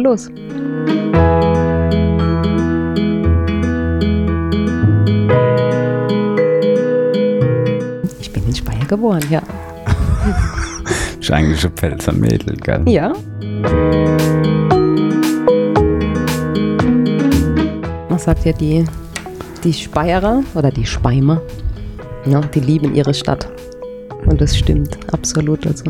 mal los. Ich bin in Speyer geboren, ja. Ist eigentlich ein Pfälzer Mädel, gell? Ja. Was sagt ja die, die Speyerer oder die Speimer? Ja, die lieben ihre Stadt. Und das stimmt, absolut. Also,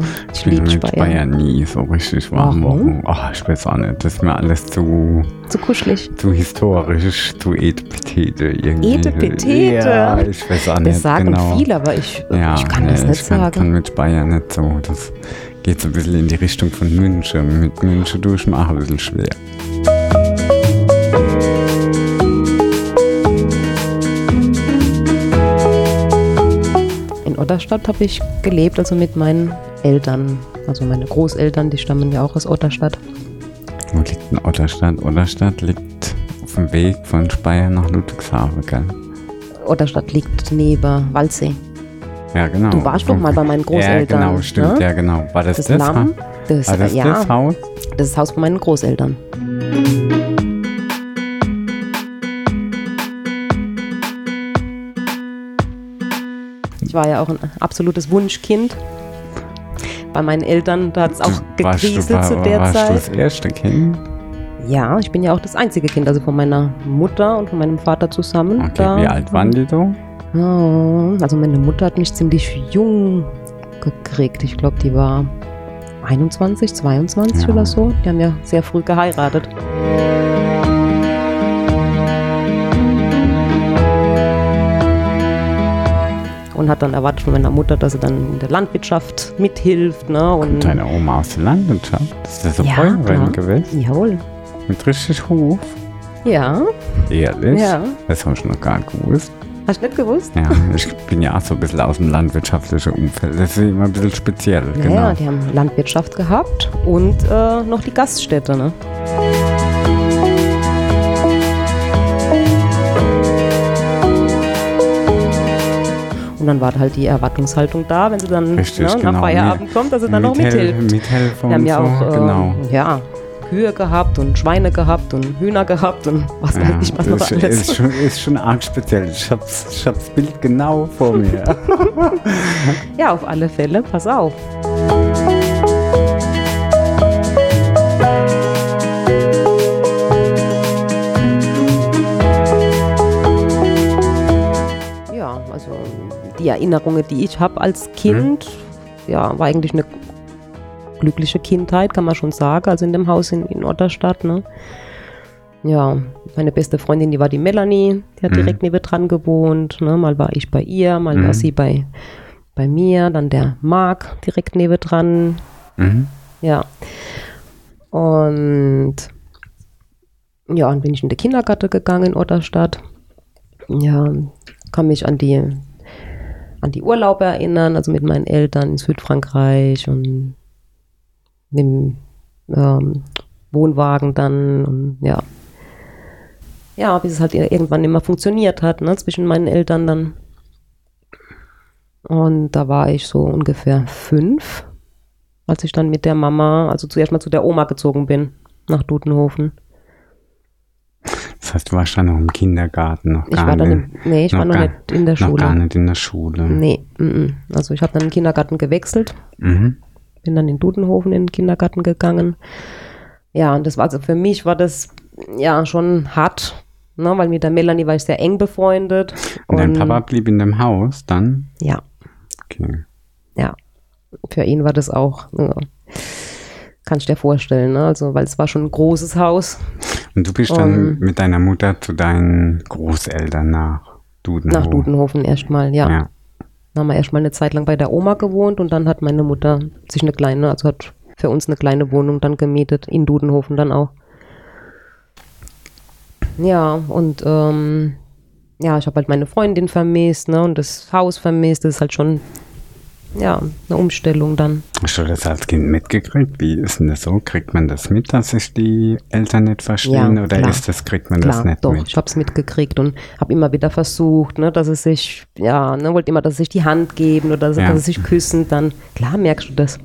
ich Ich bin liebe Speyer. Speyer nie so richtig warm Warum? geworden. Oh, ich weiß auch nicht. Das ist mir alles zu, Zu kuschelig. zu historisch, zu Etepetete irgendwie. Etepetete? Ja, ich weiß auch nicht Das sagen genau. viele, aber ich, Ja, ich kann nee, das nicht ich kann, sagen. kann mit Speyer nicht so. Das geht so ein bisschen in die Richtung von München. Mit München durchmachen ein bisschen schwer. In Otterstadt habe ich gelebt, also mit meinen Eltern. Also meine Großeltern, die stammen ja auch aus Otterstadt. Wo liegt denn Otterstadt? Otterstadt liegt auf dem Weg von Speyer nach Ludwigshafen, gell? Otterstadt liegt neben Waldsee. Ja, genau. Du warst doch mal bei meinen Großeltern, Ja, genau, stimmt, ne? ja, genau. War das Das, das, Lamm, das, War das ja, das Haus? das ist das Haus von meinen Großeltern. Ich war ja auch ein absolutes Wunschkind. Bei meinen Eltern, da hat es auch Du- du, gekriselt zu der warst du Zeit. das erste Kind? Ja, ich bin ja auch das einzige Kind, also von meiner Mutter und von meinem Vater zusammen. Okay, da- wie alt waren die da? Ja, also meine Mutter hat mich ziemlich jung gekriegt. Ich glaube, die war 21, 22 Ja. oder so. Die haben ja sehr früh geheiratet. Und hat dann erwartet von meiner Mutter, dass sie dann in der Landwirtschaft mithilft. Ne? Und Deine Oma aus der Landwirtschaft? Ist das so Ja, Bäuerin gewesen? Jawohl. Mit richtig Hof? Ja, Ehrlich? Ja. Das habe ich noch gar nicht gewusst. hast du nicht gewusst? Ja, ich bin ja auch so ein bisschen aus dem landwirtschaftlichen Umfeld. Das ist immer ein bisschen speziell, Ja, genau. ja, die haben Landwirtschaft gehabt und äh, noch die Gaststätte. Ne? Und dann war halt die Erwartungshaltung da, wenn sie dann Richtig, ne, genau. nach Feierabend kommt, dass sie dann noch Mithel- mithilft. Mithelfen Wir haben ja so, auch äh, genau. ja, Kühe gehabt und Schweine gehabt und Hühner gehabt und was weiß ich, was noch ist, alles. ist, schon, ist schon arg speziell. Ich hab's, ich hab's Bild genau vor mir. Ja, auf alle Fälle, pass auf. Die Erinnerungen, die ich habe als Kind, ja, war eigentlich eine glückliche Kindheit, kann man schon sagen. Also in dem Haus in, in Otterstadt, ne? Ja, meine beste Freundin, die war die Melanie, die hat Mhm. direkt nebendran gewohnt. Ne? Mal war ich bei ihr, mal Mhm. war sie bei, bei mir, dann der Marc direkt nebendran. mhm. Ja. Und ja, dann bin ich in den Kindergarten gegangen in Otterstadt. Ja, kann mich an die, an die Urlaube erinnern, also mit meinen Eltern in Südfrankreich und mit dem ähm, Wohnwagen dann und ja. Ja, bis es halt irgendwann immer funktioniert hat, ne, zwischen meinen Eltern dann. Und da war ich so ungefähr fünf, als ich dann mit der Mama, also zuerst mal zu der Oma gezogen bin, nach Dudenhofen. Das heißt, du warst dann noch im Kindergarten, noch Ich gar war dann nicht. im, nee, ich war noch gar- nicht in der Noch gar Schule. nicht in der Schule. Nee, mm, mm. also ich habe dann den Kindergarten gewechselt, Mhm. bin dann in Dudenhofen in den Kindergarten gegangen. Ja, und das war also für mich war das ja schon hart, ne, weil mit der Melanie war ich sehr eng befreundet. Und dein Und- Papa blieb in dem Haus dann? Ja, Okay. ja. Für ihn war das auch, ja, kannst du dir vorstellen, ne? Also, weil es war schon ein großes Haus. Und du bist dann Um, mit deiner Mutter zu deinen Großeltern nach Dudenhof. Nach Dudenhofen erstmal, ja. Ja. Dann haben wir erstmal eine Zeit lang bei der Oma gewohnt und dann hat meine Mutter sich eine kleine, also hat für uns eine kleine Wohnung dann gemietet, in Dudenhofen dann auch. Ja, und ähm, ja, ich habe halt meine Freundin vermisst, ne, und das Haus vermisst, das ist halt schon, ja, eine Umstellung dann. Hast du das als Kind mitgekriegt? Wie ist denn das so? Kriegt man das mit, dass sich die Eltern nicht verstehen? Ja, oder klar. ist das, kriegt man das Klar, nicht doch, mit? ich habe es mitgekriegt und habe immer wieder versucht, ne, dass es sich, ja, ne, wollte immer, dass sie sich die Hand geben oder dass, Ja. dass sie sich küssen, dann, klar merkst du das.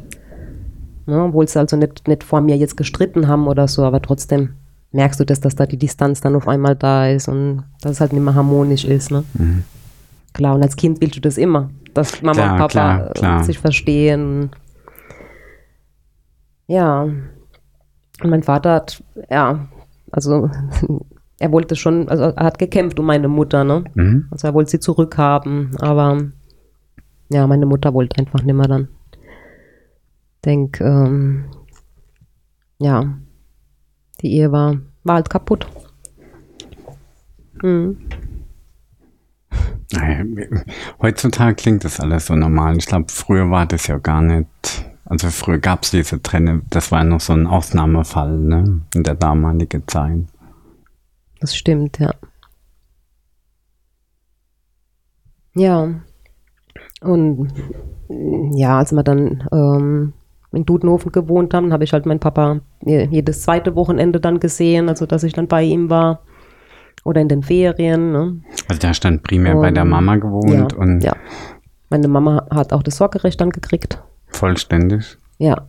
Ne? Obwohl sie also nicht, nicht vor mir jetzt gestritten haben oder so, aber trotzdem merkst du das, dass da die Distanz dann auf einmal da ist und dass es halt nicht mehr harmonisch ist. Ne? Mhm. Klar, und als Kind willst du das immer, dass Mama Klar, und Papa klar, äh, klar. sich verstehen. Ja. Und mein Vater hat, ja, also er wollte schon, also er hat gekämpft um meine Mutter, ne? Mhm. Also er wollte sie zurückhaben, aber ja, meine Mutter wollte einfach nicht mehr dann. Denk, ähm, ja, die Ehe war, war halt kaputt. Hm. Heutzutage klingt das alles so normal. Ich glaube, früher war das ja gar nicht. Also früher gab es diese Trenne, das war noch so ein Ausnahmefall, ne? In der damaligen Zeit. Das stimmt, ja. Ja. Und mm, ja, als wir dann ähm, in Dudenhofen gewohnt haben, habe ich halt meinen Papa je- jedes zweite Wochenende dann gesehen, also dass ich dann bei ihm war. Oder in den Ferien. Ne? Also der stand primär bei der Mama gewohnt ja, und ja. Meine Mama hat auch das Sorgerecht dann gekriegt. vollständig. Ja,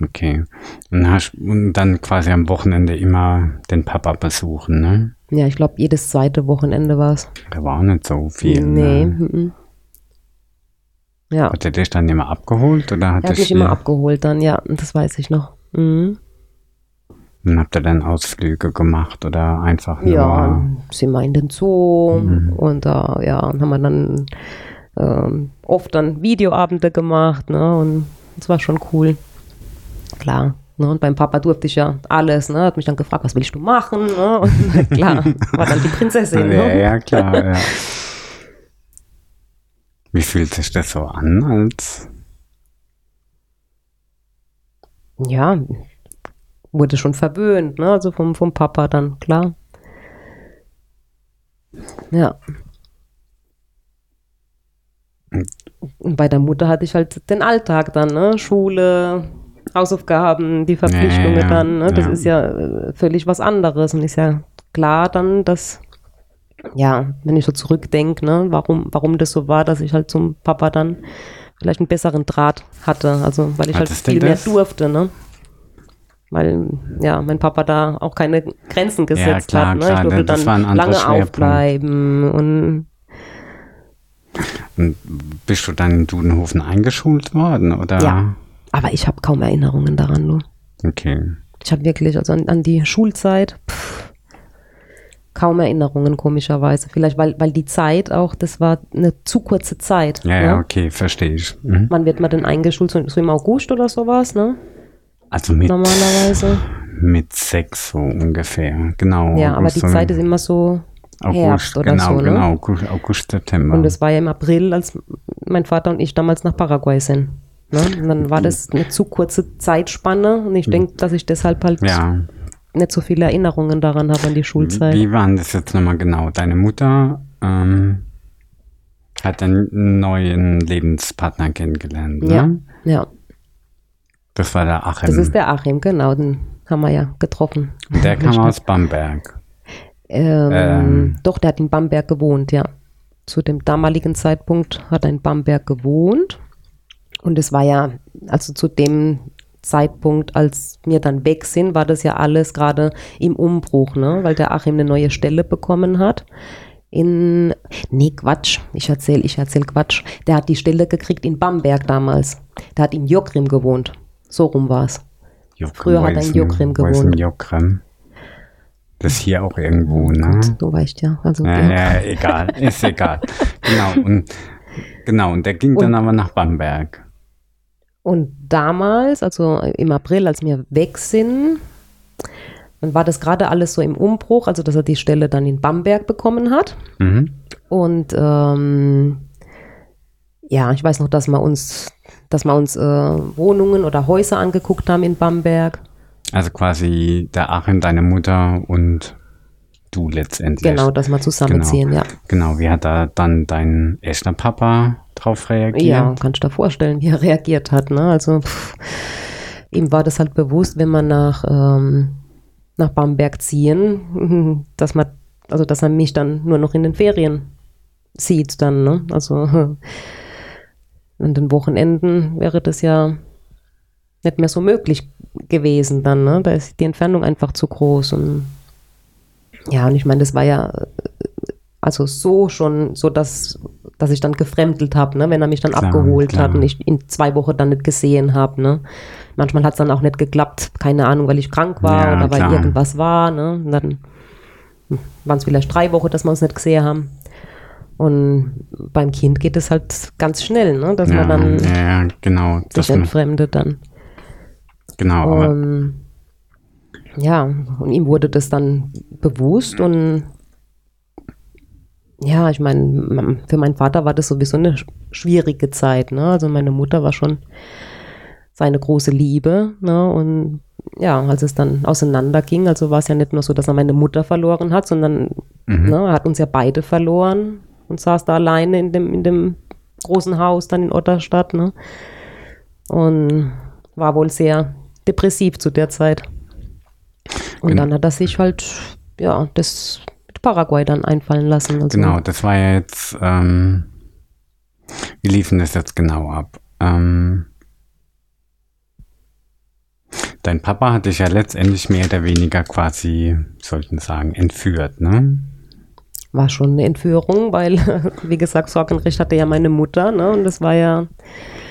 Okay. Und, hast, und dann quasi am Wochenende immer den Papa besuchen, ne? ja, ich glaube, jedes zweite Wochenende war es. Da war auch nicht so viel. Nee. Ne? mhm. Ja, Hat er dich dann immer abgeholt oder hat er hat dich mich immer abgeholt dann, ja, das weiß ich noch. Mhm. Und habt ihr dann Ausflüge gemacht oder einfach nur? Ja, sind wir in den Zoo Mhm. und da, ja, haben wir dann ähm, oft dann Videoabende gemacht, ne? Und das war schon cool. Klar. Ne? Und beim Papa durfte ich ja alles, ne? Hat mich dann gefragt, was willst du machen? Ne? Und klar, war dann die Prinzessin. Ja, Ne? ja, klar, ja. Wie fühlt sich das so an als Ja, wurde schon verwöhnt, ne? Also vom, vom Papa dann, klar. Ja. Und bei der Mutter hatte ich halt den Alltag dann, ne? Schule, Hausaufgaben, die Verpflichtungen Ja, ja, dann, ne? Das ja. ist ja äh, völlig was anderes. Und ist ja klar dann, dass, ja, wenn ich so zurückdenke, ne, warum, warum das so war, dass ich halt zum Papa dann vielleicht einen besseren Draht hatte. Also weil ich halt Hattest du viel mehr das? durfte, ne? Weil ja, mein Papa da auch keine Grenzen gesetzt klar, hat. Ne? klar, ich durfte das dann war ein anderer lange aufbleiben und und bist du dann in Dudenhofen eingeschult worden oder? Ja. aber ich habe kaum Erinnerungen daran, nur. Okay. Ich habe wirklich, also an, an die Schulzeit, pff, kaum Erinnerungen, komischerweise. Vielleicht, weil, weil die Zeit auch, das war eine zu kurze Zeit. Ja, ne? ja, okay, verstehe ich. Mhm. Wann wird man denn eingeschult? So im August oder sowas, ne? Also mit, Normalerweise. mit sechs so ungefähr. Genau. Ja, aber die Zeit ist immer so Herbst oder genau, so, ne? genau, August, August, September. Und es war ja im April, als mein Vater und ich damals nach Paraguay sind. Ne? Und dann war das eine zu kurze Zeitspanne und ich denke, dass ich deshalb halt ja. nicht so viele Erinnerungen daran habe an die Schulzeit. Wie war denn das jetzt nochmal genau? Deine Mutter ähm, hat einen neuen Lebenspartner kennengelernt, ne? Ja, ja. Das war der Achim. Das ist der Achim, genau, den haben wir ja getroffen. Und der kam aus Bamberg. Ähm, Ähm. Doch, der hat in Bamberg gewohnt, ja. Zu dem damaligen Zeitpunkt hat er in Bamberg gewohnt. Und es war ja, also zu dem Zeitpunkt, als wir dann weg sind, war das ja alles gerade im Umbruch, ne? Weil der Achim eine neue Stelle bekommen hat. In, nee, Quatsch, ich erzähle, ich erzähl Quatsch. Der hat die Stelle gekriegt in Bamberg damals. Der hat in Jokrim gewohnt. So rum war es. Früher hat er in denn gewohnt. Jokrem? Das ist hier auch irgendwo, ne? Du weißt ja. Also, Ja, ja. egal, ist egal. genau, und, genau, und der ging dann aber nach Bamberg. Und damals, also im April, als wir weg sind, dann war das gerade alles so im Umbruch, also dass er die Stelle dann in Bamberg bekommen hat. Mhm. Und ähm, ja, ich weiß noch, dass wir uns, dass wir uns äh, Wohnungen oder Häuser angeguckt haben in Bamberg. Also quasi der Achim, deine Mutter und du letztendlich. Genau, dass wir zusammenziehen, ja. Genau, wie hat da dann dein echter Papa drauf reagiert? Ja, kannst du dir vorstellen, wie er reagiert hat. Ne? Also pff, ihm war das halt bewusst, wenn man nach, ähm, nach Bamberg ziehen, dass man, also dass er mich dann nur noch in den Ferien sieht dann. Ne? Also an den Wochenenden wäre das ja nicht mehr so möglich gewesen dann, ne? Da ist die Entfernung einfach zu groß und ja, und ich meine, das war ja äh, also so schon so, dass, dass ich dann gefremdelt habe, ne? wenn er mich dann Klar, abgeholt klar. hat und ich ihn zwei Wochen dann nicht gesehen habe. Ne? Manchmal hat es dann auch nicht geklappt, keine Ahnung, weil ich krank war Ja, oder weil klar. irgendwas war. Ne? Und dann waren es vielleicht drei Wochen, dass wir uns nicht gesehen haben. Und beim Kind geht es halt ganz schnell, ne? dass Ja, man dann ja, ja, genau. Das, sich entfremdet dann. genau, Und ja, und ihm wurde das dann bewusst und ja, ich meine, für meinen Vater war das sowieso eine sch- schwierige Zeit, ne? Also meine Mutter war schon seine große Liebe, ne? Und ja, als es dann auseinanderging, also war es ja nicht nur so, dass er meine Mutter verloren hat, sondern Mhm. ne, er hat uns ja beide verloren und saß da alleine in dem, in dem großen Haus dann in Otterstadt, ne? Und war wohl sehr depressiv zu der Zeit. Und Gen- dann hat er sich halt, ja, das mit Paraguay dann einfallen lassen. Also, Genau, das war ja jetzt, ähm, wie lief denn das jetzt genau ab? Ähm, dein Papa hat dich ja letztendlich mehr oder weniger quasi, sollten sagen, entführt, ne? War schon eine Entführung, weil, wie gesagt, Sorgenrecht hatte ja meine Mutter, ne? Und das war ja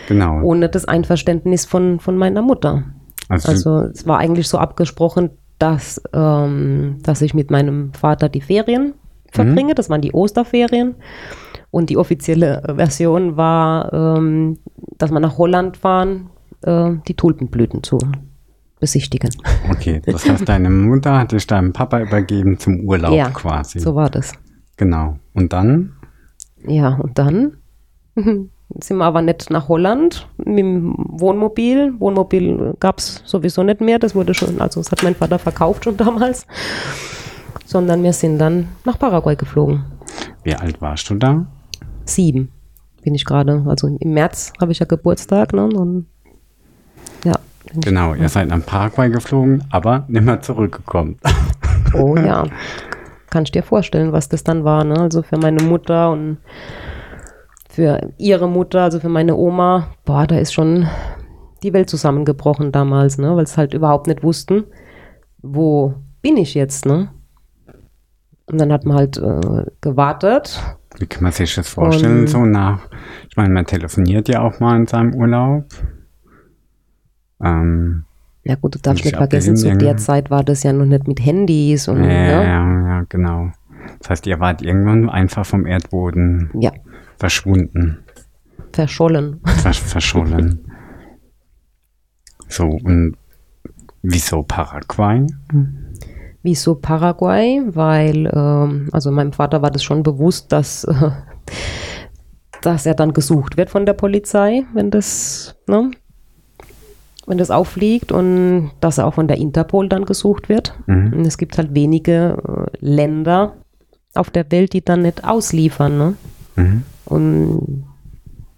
Genau. ohne das Einverständnis von, von meiner Mutter. Also, Also es war eigentlich so abgesprochen, dass, ähm, dass ich mit meinem Vater die Ferien verbringe. Das waren die Osterferien. Und die offizielle Version war, ähm, dass wir nach Holland fahren, äh, die Tulpenblüten zu besichtigen. okay, das heißt, deine Mutter hat dich deinem Papa übergeben zum Urlaub Ja, quasi. So war das. Genau. Und dann? Ja, und dann sind wir aber nicht nach Holland mit dem Wohnmobil. Wohnmobil gab es sowieso nicht mehr. Das wurde schon, also das hat mein Vater verkauft schon damals. Sondern wir sind dann nach Paraguay geflogen. Wie alt warst du da? Sieben bin ich gerade. Also im März habe ich ja Geburtstag. Ne? Und ja. Genau, ihr seid nach Paraguay geflogen, aber nicht mehr zurückgekommen. Oh ja. Kannst dir vorstellen, was das dann war. Ne? Also für meine Mutter und für ihre Mutter, also für meine Oma, boah, da ist schon die Welt zusammengebrochen damals, ne? weil sie halt überhaupt nicht wussten, wo bin ich jetzt, ne? Und dann hat man halt äh, gewartet. Wie kann man sich das vorstellen, Und- so nach, ich meine, man telefoniert ja auch mal in seinem Urlaub. Ähm, Ja gut, du darfst Ich nicht vergessen, zu der Zeit war das ja noch nicht mit Handys und ja, ja, ne? ja, genau. Das heißt, ihr wart irgendwann einfach vom Erdboden ja, verschwunden, verschollen. versch verschollen. So, und wieso Paraguay? Wieso Paraguay? Weil, ähm, also meinem Vater war das schon bewusst, dass, äh, dass er dann gesucht wird von der Polizei, wenn das, ne, wenn das auffliegt und dass er auch von der Interpol dann gesucht wird. Mhm. Und es gibt halt wenige äh, Länder auf der Welt, die dann nicht ausliefern. Ne? Mhm. Und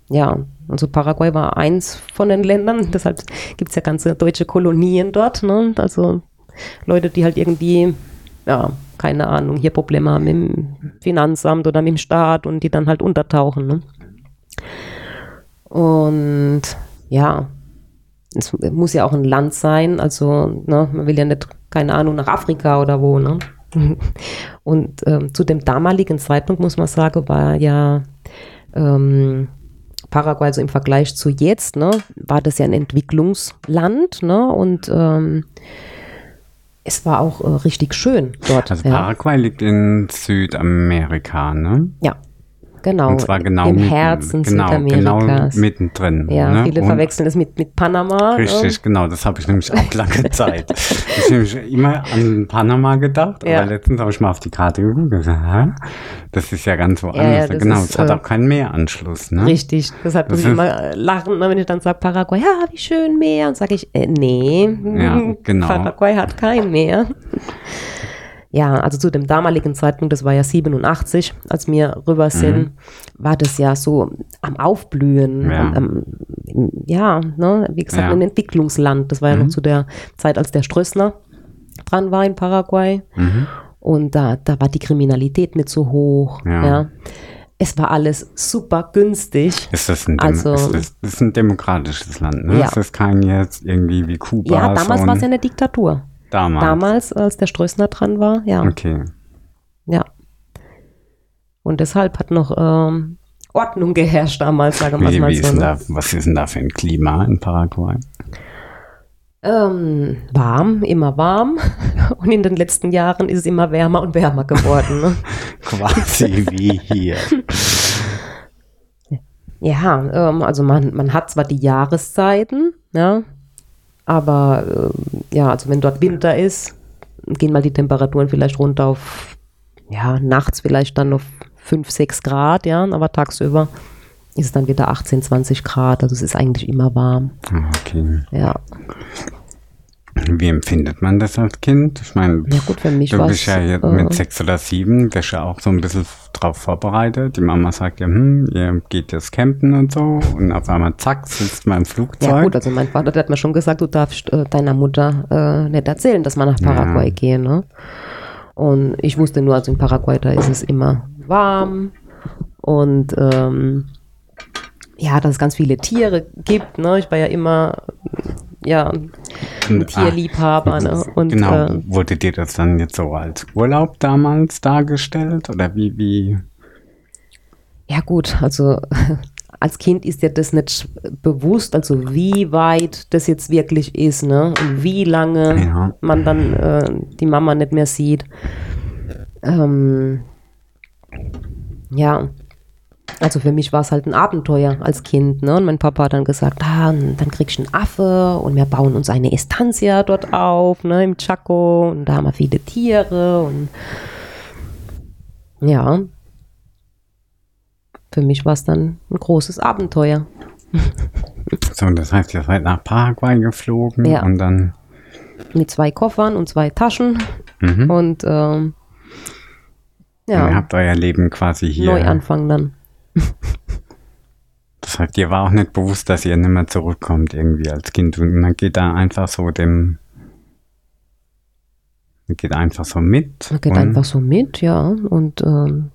ja, also Paraguay war eins von den Ländern, deshalb gibt es ja ganze deutsche Kolonien dort. Ne? Also Leute, die halt irgendwie, ja, keine Ahnung, hier Probleme haben mit dem Finanzamt oder mit dem Staat und die dann halt untertauchen. Ne? Und ja, es muss ja auch ein Land sein, also ne, man will ja nicht, keine Ahnung, nach Afrika oder wo. Ne? Und ähm, zu dem damaligen Zeitpunkt, muss man sagen, war ja ähm, Paraguay, also im Vergleich zu jetzt, ne, war das ja ein Entwicklungsland, ne, und ähm, es war auch äh, richtig schön dort. Also ja. Paraguay liegt in Südamerika, ne? ja, genau. Und zwar genau im mitten- Herzen genau, genau Südamerikas. mittendrin. ja, ne? viele Und- verwechseln es mit, mit Panama. ne? Richtig, genau, das habe ich nämlich auch lange Zeit. Ich habe nämlich immer an Panama gedacht, Ja. aber letztens habe ich mal auf die Karte geguckt und gesagt, hä? das ist ja ganz woanders. Ja, das genau, es hat auch keinen Meeranschluss, ne? Richtig, deshalb muss Das ich immer lachen, ne, wenn ich dann sage Paraguay, ja, wie schön Meer. Und sage ich, äh, nee, Ja, genau. Paraguay hat kein Meer. Ja, also zu dem damaligen Zeitpunkt, das war ja 87, als wir rüber sind, Mhm. war das ja so am Aufblühen. Ja. Am, am, ja, ne, wie gesagt, Ja. ein Entwicklungsland. Das war ja Mhm. noch zu der Zeit, als der Strössner dran war in Paraguay. Mhm. Und da, da war die Kriminalität nicht so hoch. Ja. Ja. es war alles super günstig. Ist das ein, Dem Also- ist das ist ein demokratisches Land, ne? Ja. Ist das kein jetzt irgendwie wie Kuba? Ja, damals so war es ja ein- eine Diktatur. Damals. Damals, als der Strößner dran war, ja. Okay. Ja. Und deshalb hat noch ähm, Ordnung geherrscht damals, sagen wir es Wie, mal wie so. ist Ne? da, was ist denn da für ein Klima in Paraguay? Ähm, warm, immer warm. Und in den letzten Jahren ist es immer wärmer und wärmer geworden. Ne? Quasi wie hier. Ja, ähm, also man, man hat zwar die Jahreszeiten, ja, aber ähm, ja, also wenn dort Winter ist, gehen mal die Temperaturen vielleicht runter auf, ja, nachts vielleicht dann auf 5, 6 Grad, ja, aber tagsüber ist es dann wieder 18, 20 Grad, also es ist eigentlich immer warm, Ah, Okay. ja. Wie empfindet man das als Kind? Ich meine, Ja gut, für mich du bist ja jetzt mit sechs oder sieben, wirst ja auch so ein bisschen drauf vorbereitet. Die Mama sagt ja, hm, ihr geht jetzt campen und so. Und auf einmal, zack, sitzt man im Flugzeug. Ja gut, also mein Vater der hat mir schon gesagt, du darfst äh, deiner Mutter äh, nicht erzählen, dass wir nach Paraguay Ja. gehen. Ne? Und ich wusste nur, also in Paraguay, da ist es immer warm und ähm, ja, dass es ganz viele Tiere gibt. Ne? Ich war ja immer ja, ein Tierliebhaber. Ne? Und, genau, äh, wurde dir das dann jetzt so als Urlaub damals dargestellt? Oder wie, wie? Ja gut, also als Kind ist dir das nicht bewusst, also wie weit das jetzt wirklich ist, ne? Und wie lange Ja. man dann äh, die Mama nicht mehr sieht. Ähm, ja, also für mich war es halt ein Abenteuer als Kind, ne? Und mein Papa hat dann gesagt, ah, dann kriegst du einen Affe und wir bauen uns eine Estancia dort auf, ne, im Chaco und da haben wir viele Tiere und ja, für mich war es dann ein großes Abenteuer. So, das heißt, ihr seid nach Paraguay geflogen Ja. und dann. Mit zwei Koffern und zwei Taschen Mhm. und ähm, Und ihr ja, habt euer Leben quasi hier. Neuanfang dann. Das heißt, dir war auch nicht bewusst, dass ihr nicht mehr zurückkommt irgendwie als Kind. Und man geht da einfach so dem. Man geht einfach so mit. Man geht einfach so mit, ja. Und ähm,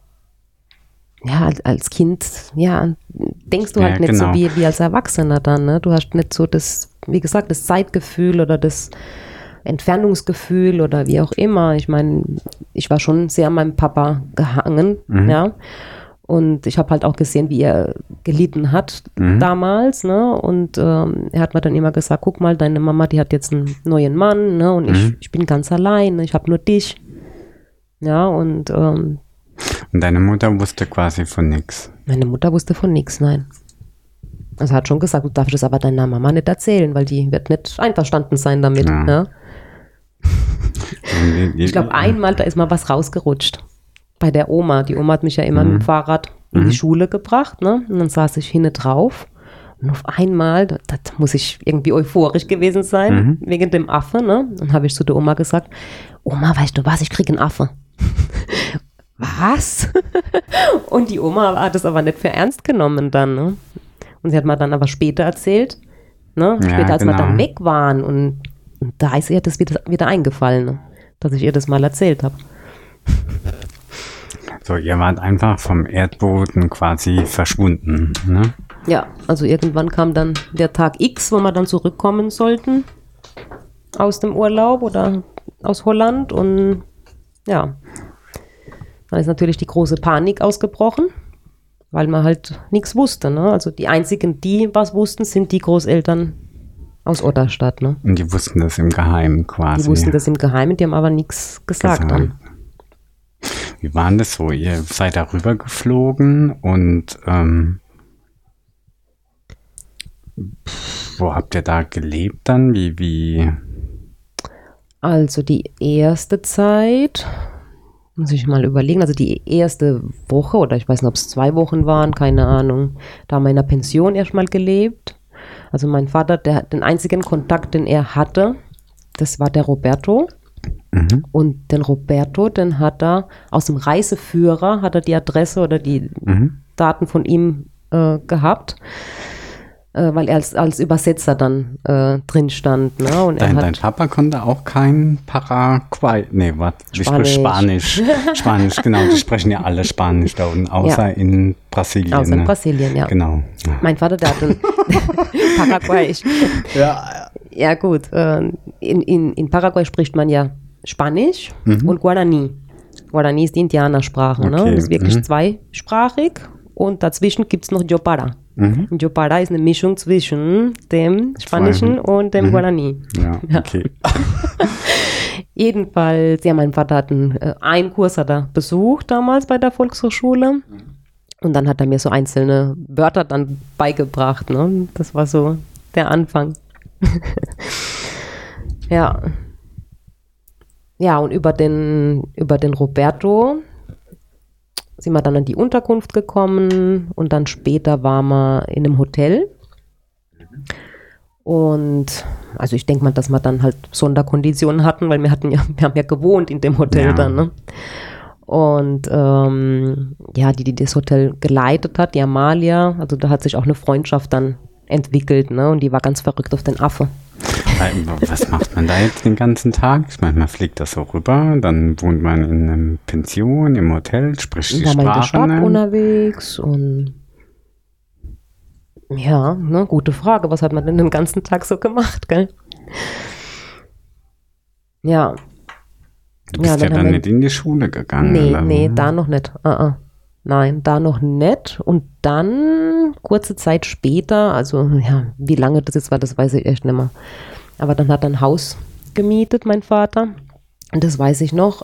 ja, als, Kind, ja, denkst du Ja, halt nicht genau. so wie, wie als Erwachsener dann, ne? Du hast nicht so das, wie gesagt, das Zeitgefühl oder das Entfernungsgefühl oder wie auch immer. Ich meine, ich war schon sehr an meinem Papa gehangen, Mhm. ja. Und ich habe halt auch gesehen, wie er gelitten hat Mhm. damals, ne? Und ähm, er hat mir dann immer gesagt, guck mal, deine Mama, die hat jetzt einen neuen Mann, ne? Und Mhm. ich, ich bin ganz allein, ne? ich habe nur dich. Ja, und ähm, Und deine Mutter wusste quasi von nichts. meine Mutter wusste von nichts, nein. Also hat schon gesagt, du darfst es aber deiner Mama nicht erzählen, weil die wird nicht einverstanden sein damit. Ja. Ja. Ich glaube, einmal, da ist mal was rausgerutscht. Bei der Oma. Die Oma hat mich ja immer Mhm. mit dem Fahrrad in die Schule gebracht, ne? Und dann saß ich hinten drauf. Und auf einmal, da, da muss ich irgendwie euphorisch gewesen sein, Mhm. wegen dem Affe, ne? Dann habe ich zu der Oma gesagt, Oma, weißt du was, ich krieg einen Affe. was? Und die Oma hat es aber nicht für ernst genommen dann, ne? Und sie hat mir dann aber später erzählt, ne? Ja, Später, als wir genau. dann weg waren und, und da ist ihr das wieder, wieder eingefallen, ne? dass ich ihr das mal erzählt habe. So, ihr wart einfach vom Erdboden quasi verschwunden. Ne? Ja, also irgendwann kam dann der Tag X, wo wir dann zurückkommen sollten aus dem Urlaub oder aus Holland und ja, dann ist natürlich die große Panik ausgebrochen, weil man halt nichts wusste. Ne? Also die einzigen, die was wussten, sind die Großeltern aus Otterstadt. Ne? Und die wussten das im Geheimen quasi. Die wussten das im Geheimen, die haben aber nichts gesagt Gesagt. dann. Wie war das so? Ihr seid da rüber geflogen und ähm, wo habt ihr da gelebt dann? Wie, wie? Also die erste Zeit, muss ich mal überlegen, also die erste Woche oder ich weiß nicht, ob es zwei Wochen waren, keine Ahnung, da der Pension erstmal gelebt. Also mein Vater, der den einzigen Kontakt, den er hatte, das war der Roberto. Mhm. Und den Roberto, den hat er aus dem Reiseführer, hat er die Adresse oder die Mhm. Daten von ihm äh, gehabt. äh, weil er als, als Übersetzer dann äh, drin stand. Ne? Und Dein, dein Papa konnte auch kein Paraguay. Nee, was? Spanisch. Spanisch. Spanisch, genau. Die sprechen ja alle Spanisch da unten, außer in Brasilien. außer in ne? Brasilien, ja. Genau. Mein Vater, der hat ein Paraguay. Ja, ja gut, äh, in, in, in Paraguay spricht man ja Spanisch und Guarani. Guarani ist die Indianersprache. Ne? Okay, Und ist wirklich mhm. zweisprachig. Und dazwischen gibt es noch Yopara. Mhm. Und Yopara ist eine Mischung zwischen dem Spanischen und dem Guarani. ja, okay. Jedenfalls, ja, mein Vater hat einen, äh, einen Kurs hat er besucht damals bei der Volkshochschule. Und dann hat er mir so einzelne Wörter dann beigebracht. Ne? Das war so der Anfang. ja. Ja, und über den, über den Roberto sind wir dann an die Unterkunft gekommen und dann später waren wir in einem Hotel. Und also ich denke mal, dass wir dann halt Sonderkonditionen hatten, weil wir hatten ja, wir haben ja gewohnt in dem Hotel Ja. dann. Ne? Und ähm, ja, die, die das Hotel geleitet hat, die Amalia, also da hat sich auch eine Freundschaft dann entwickelt, ne? Und die war ganz verrückt auf den Affe. Was macht man da jetzt den ganzen Tag? Ich meine, man fliegt das so rüber, dann wohnt man in einem Pension, im Hotel, spricht die Da war in der Sprache. Stadt Ne? unterwegs und ja, ne, gute Frage. Was hat man denn den ganzen Tag so gemacht, gell? Ja, Du bist Ja, ja, dann dann haben wir- nicht in die Schule gegangen. nee, oder? nee, da noch nicht. Uh -uh. Nein, da noch nicht. Und dann, kurze Zeit später, also ja, wie lange das jetzt war, das weiß ich echt nicht mehr. Aber dann hat er ein Haus gemietet, mein Vater. Und das weiß ich noch.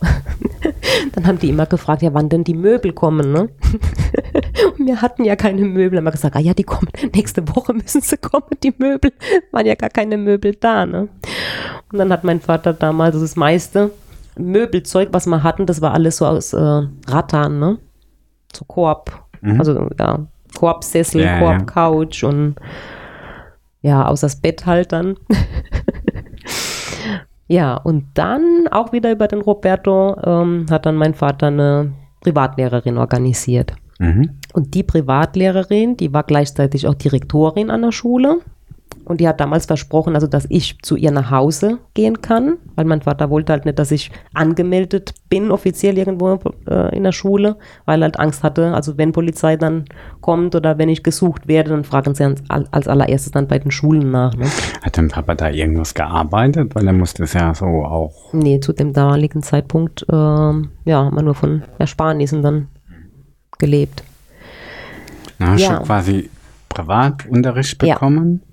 dann haben die immer gefragt, ja, wann denn die Möbel kommen, ne? Und wir hatten ja keine Möbel. Haben wir gesagt, ah ja, die kommen, nächste Woche müssen sie kommen, die Möbel. Waren ja gar keine Möbel da, ne? Und dann hat mein Vater damals das meiste Möbelzeug, was wir hatten, das war alles so aus äh, Rattan, ne? So Korb. Also ja, Korbsessel, Ja, ja. Korbcouch und ja, außer das Bett halt dann. ja, und dann auch wieder über den Roberto ähm, hat dann mein Vater eine Privatlehrerin organisiert. Mhm. Und die Privatlehrerin, die war gleichzeitig auch Direktorin an der Schule. Und die hat damals versprochen, also dass ich zu ihr nach Hause gehen kann, weil mein Vater wollte halt nicht, dass ich angemeldet bin, offiziell irgendwo äh, in der Schule, weil er halt Angst hatte, also wenn Polizei dann kommt oder wenn ich gesucht werde, dann fragen sie als, als allererstes dann bei den Schulen nach. Ne? Hat dein Papa da irgendwas gearbeitet? Weil er musste es ja so auch. Nee, zu dem damaligen Zeitpunkt, ähm, ja, haben wir nur von Ersparnissen dann gelebt. Na, Ja. schon quasi Privatunterricht bekommen? Ja,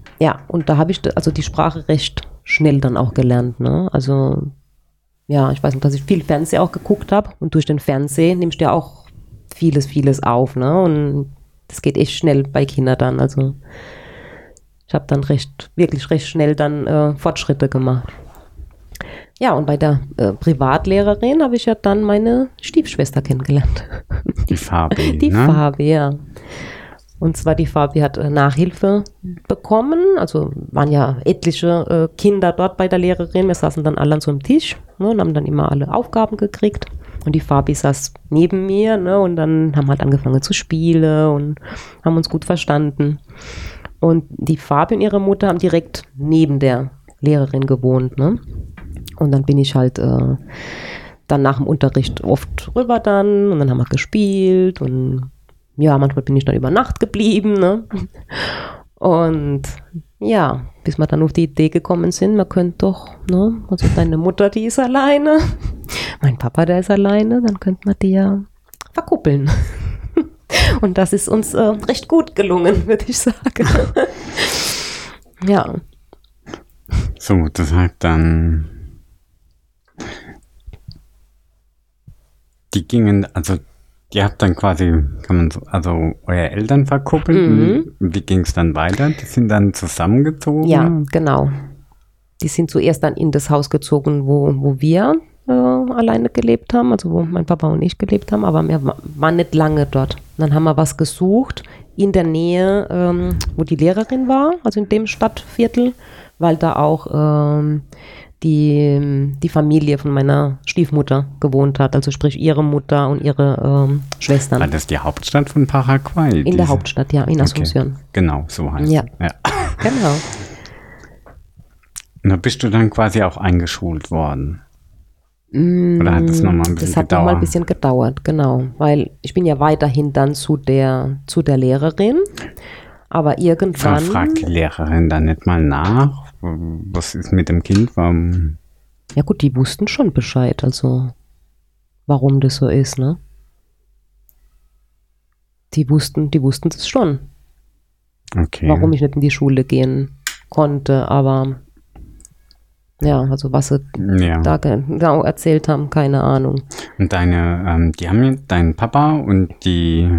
und da habe ich also die Sprache recht schnell dann auch gelernt. Ne? Also ja, ich weiß nicht, dass ich viel Fernsehen auch geguckt habe und durch den Fernsehen nimmst du ja auch vieles, vieles auf. Ne? Und das geht echt schnell bei Kindern dann. Also ich habe dann recht, wirklich recht schnell dann äh, Fortschritte gemacht. Ja, und bei der äh, Privatlehrerin habe ich ja dann meine Stiefschwester kennengelernt. Die Fabi, Die ne? Fabi, ja. Und zwar die Fabi hat äh, Nachhilfe bekommen. Also waren ja etliche äh, Kinder dort bei der Lehrerin. Wir saßen dann alle an so einem Tisch ne, und haben dann immer alle Aufgaben gekriegt. Und die Fabi saß neben mir ne, und dann haben halt angefangen zu spielen und haben uns gut verstanden. Und die Fabi und ihre Mutter haben direkt neben der Lehrerin gewohnt. Ne? Und dann bin ich halt äh, dann nach dem Unterricht oft rüber dann und dann haben wir gespielt und ja, manchmal bin ich dann über Nacht geblieben, ne? Und ja, bis wir dann auf die Idee gekommen sind, man könnte doch, ne, also deine Mutter, die ist alleine, mein Papa, der ist alleine, dann könnte man die ja verkuppeln. Und das ist uns äh, recht gut gelungen, würde ich sagen. ja, So, das heißt dann. Die gingen, also ihr habt dann quasi, kann man so, also euer Eltern verkuppelt. Mhm. und Wie ging es dann weiter? Die sind dann zusammengezogen? ja, genau. Die sind zuerst dann in das Haus gezogen, wo, wo wir äh, alleine gelebt haben, also wo mein Papa und ich gelebt haben, aber wir wa- waren nicht lange dort. Dann haben wir was gesucht in der Nähe, ähm, wo die Lehrerin war, also in dem Stadtviertel, weil da auch ähm, die, die Familie von meiner Stiefmutter gewohnt hat, also sprich ihre Mutter und ihre ähm, Schwestern. War das die Hauptstadt von Paraguay? In diese? der Hauptstadt, ja, in Asunción. Okay. Genau, so heißt Ja. es. Ja. Genau. Und da bist du dann quasi auch eingeschult worden. Mm, Oder hat das noch mal ein bisschen Das hat noch mal ein gedauert? bisschen gedauert, genau. Weil ich bin ja weiterhin dann zu der, zu der Lehrerin. Aber irgendwann. Fragt die Lehrerin dann nicht mal nach, was ist mit dem Kind? Warum? Ja gut, die wussten schon Bescheid, also warum das so ist, ne? Die wussten, die wussten es schon, Okay. warum ich nicht in die Schule gehen konnte, aber ja, also was sie Ja. da genau erzählt haben, keine Ahnung. Und deine, ähm, die haben jetzt, dein Papa und die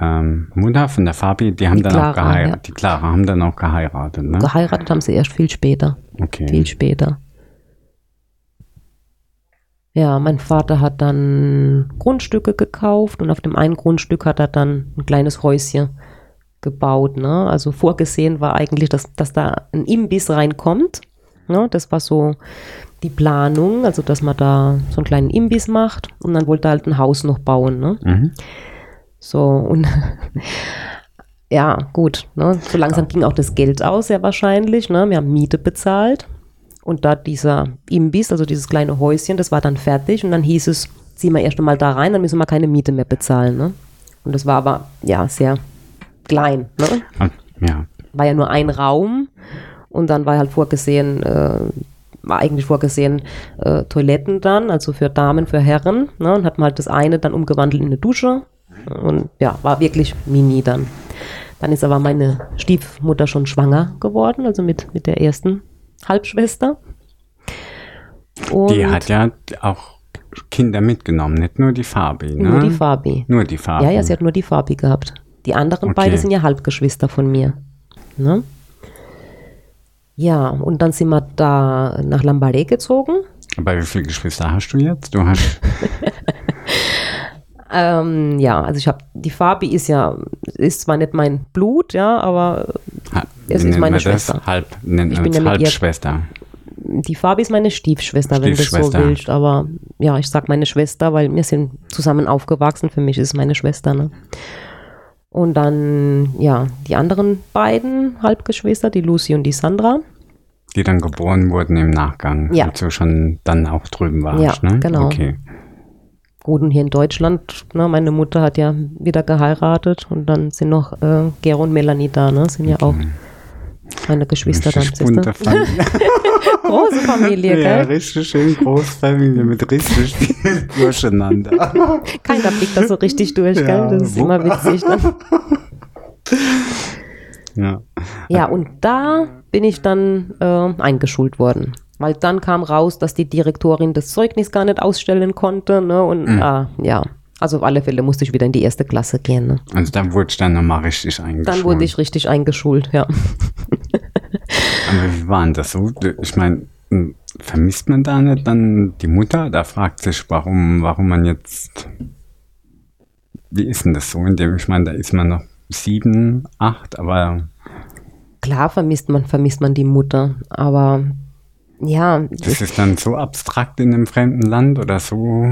ähm, Mutter von der Fabi, die haben Die dann Clara, auch geheiratet. ja. Die Clara haben dann auch geheiratet, ne? Geheiratet haben sie erst viel später, Okay. viel später. Ja, mein Vater hat dann Grundstücke gekauft und auf dem einen Grundstück hat er dann ein kleines Häuschen gebaut. Ne? Also vorgesehen war eigentlich, dass, dass da ein Imbiss reinkommt. Ne? Das war so die Planung, also dass man da so einen kleinen Imbiss macht und dann wollte er halt ein Haus noch bauen. Ne? Mhm. So und ja, gut, ne? so langsam ging auch das Geld aus, sehr wahrscheinlich. Ne? Wir haben Miete bezahlt und da dieser Imbiss, also dieses kleine Häuschen, das war dann fertig und dann hieß es, ziehen wir erst einmal da rein, dann müssen wir keine Miete mehr bezahlen. Ne? Und das war aber ja sehr klein. Ne? Ja. War ja nur ein Raum und dann war halt vorgesehen, äh, war eigentlich vorgesehen äh, Toiletten dann, also für Damen, für Herren. Ne? Und hat man halt das eine dann umgewandelt in eine Dusche und ja, war wirklich mini dann. Dann ist aber meine Stiefmutter schon schwanger geworden, also mit, mit der ersten Halbschwester. Und Die hat ja auch Kinder mitgenommen, nicht nur die Fabi, ne? nur die Fabi. Nur die Fabi. Ja, ja, sie hat nur die Fabi gehabt. Die anderen Okay. beide sind ja Halbgeschwister von mir. Ne? Ja, und dann sind wir da nach Lambaret gezogen. Aber wie viele Geschwister hast du jetzt? Du hast Ähm, ja, also ich habe, die Fabi ist ja, ist zwar nicht mein Blut, ja, aber ha, Es ist meine das? Schwester. Halb, nennt Ich man bin das ja Halbschwester. die Fabi ist meine Stiefschwester, wenn du so Stiefschwester. willst. Aber ja, ich sag meine Schwester, weil wir sind zusammen aufgewachsen. Für mich ist es meine Schwester, ne? Und dann, ja, die anderen beiden Halbgeschwister, die Lucy und die Sandra. Die dann geboren wurden im Nachgang, Ja. als du schon dann auch drüben warst, Ja, ne? genau. Okay. Und hier in Deutschland, ne, meine Mutter hat ja wieder geheiratet und dann sind noch äh, Gero und Melanie da, ne? Sind ja auch meine Geschwister dann, Richtig du? bunte Familie. Große Familie, ja, gell? richtig schön Großfamilie mit richtig viel Durcheinander. Keiner blickt da so richtig durch, Ja, gell? Das ist wo- immer witzig. Ne? ja. Ja, und da bin ich dann äh, eingeschult worden. Weil dann kam raus, dass die Direktorin das Zeugnis gar nicht ausstellen konnte. Ne? Und Mhm. ah, ja, also auf alle Fälle musste ich wieder in die erste Klasse gehen. Ne? Also dann wurde ich dann nochmal richtig eingeschult. Dann wurde ich richtig eingeschult, ja. Aber wie war denn das so? Ich meine, hm, vermisst man da nicht dann die Mutter? Da fragt sich, warum, warum man jetzt. Wie ist denn das so? In dem, ich meine, da ist man noch sieben, acht, aber Klar vermisst man, vermisst man die Mutter, aber ja, das ist dann so abstrakt in einem fremden Land oder so.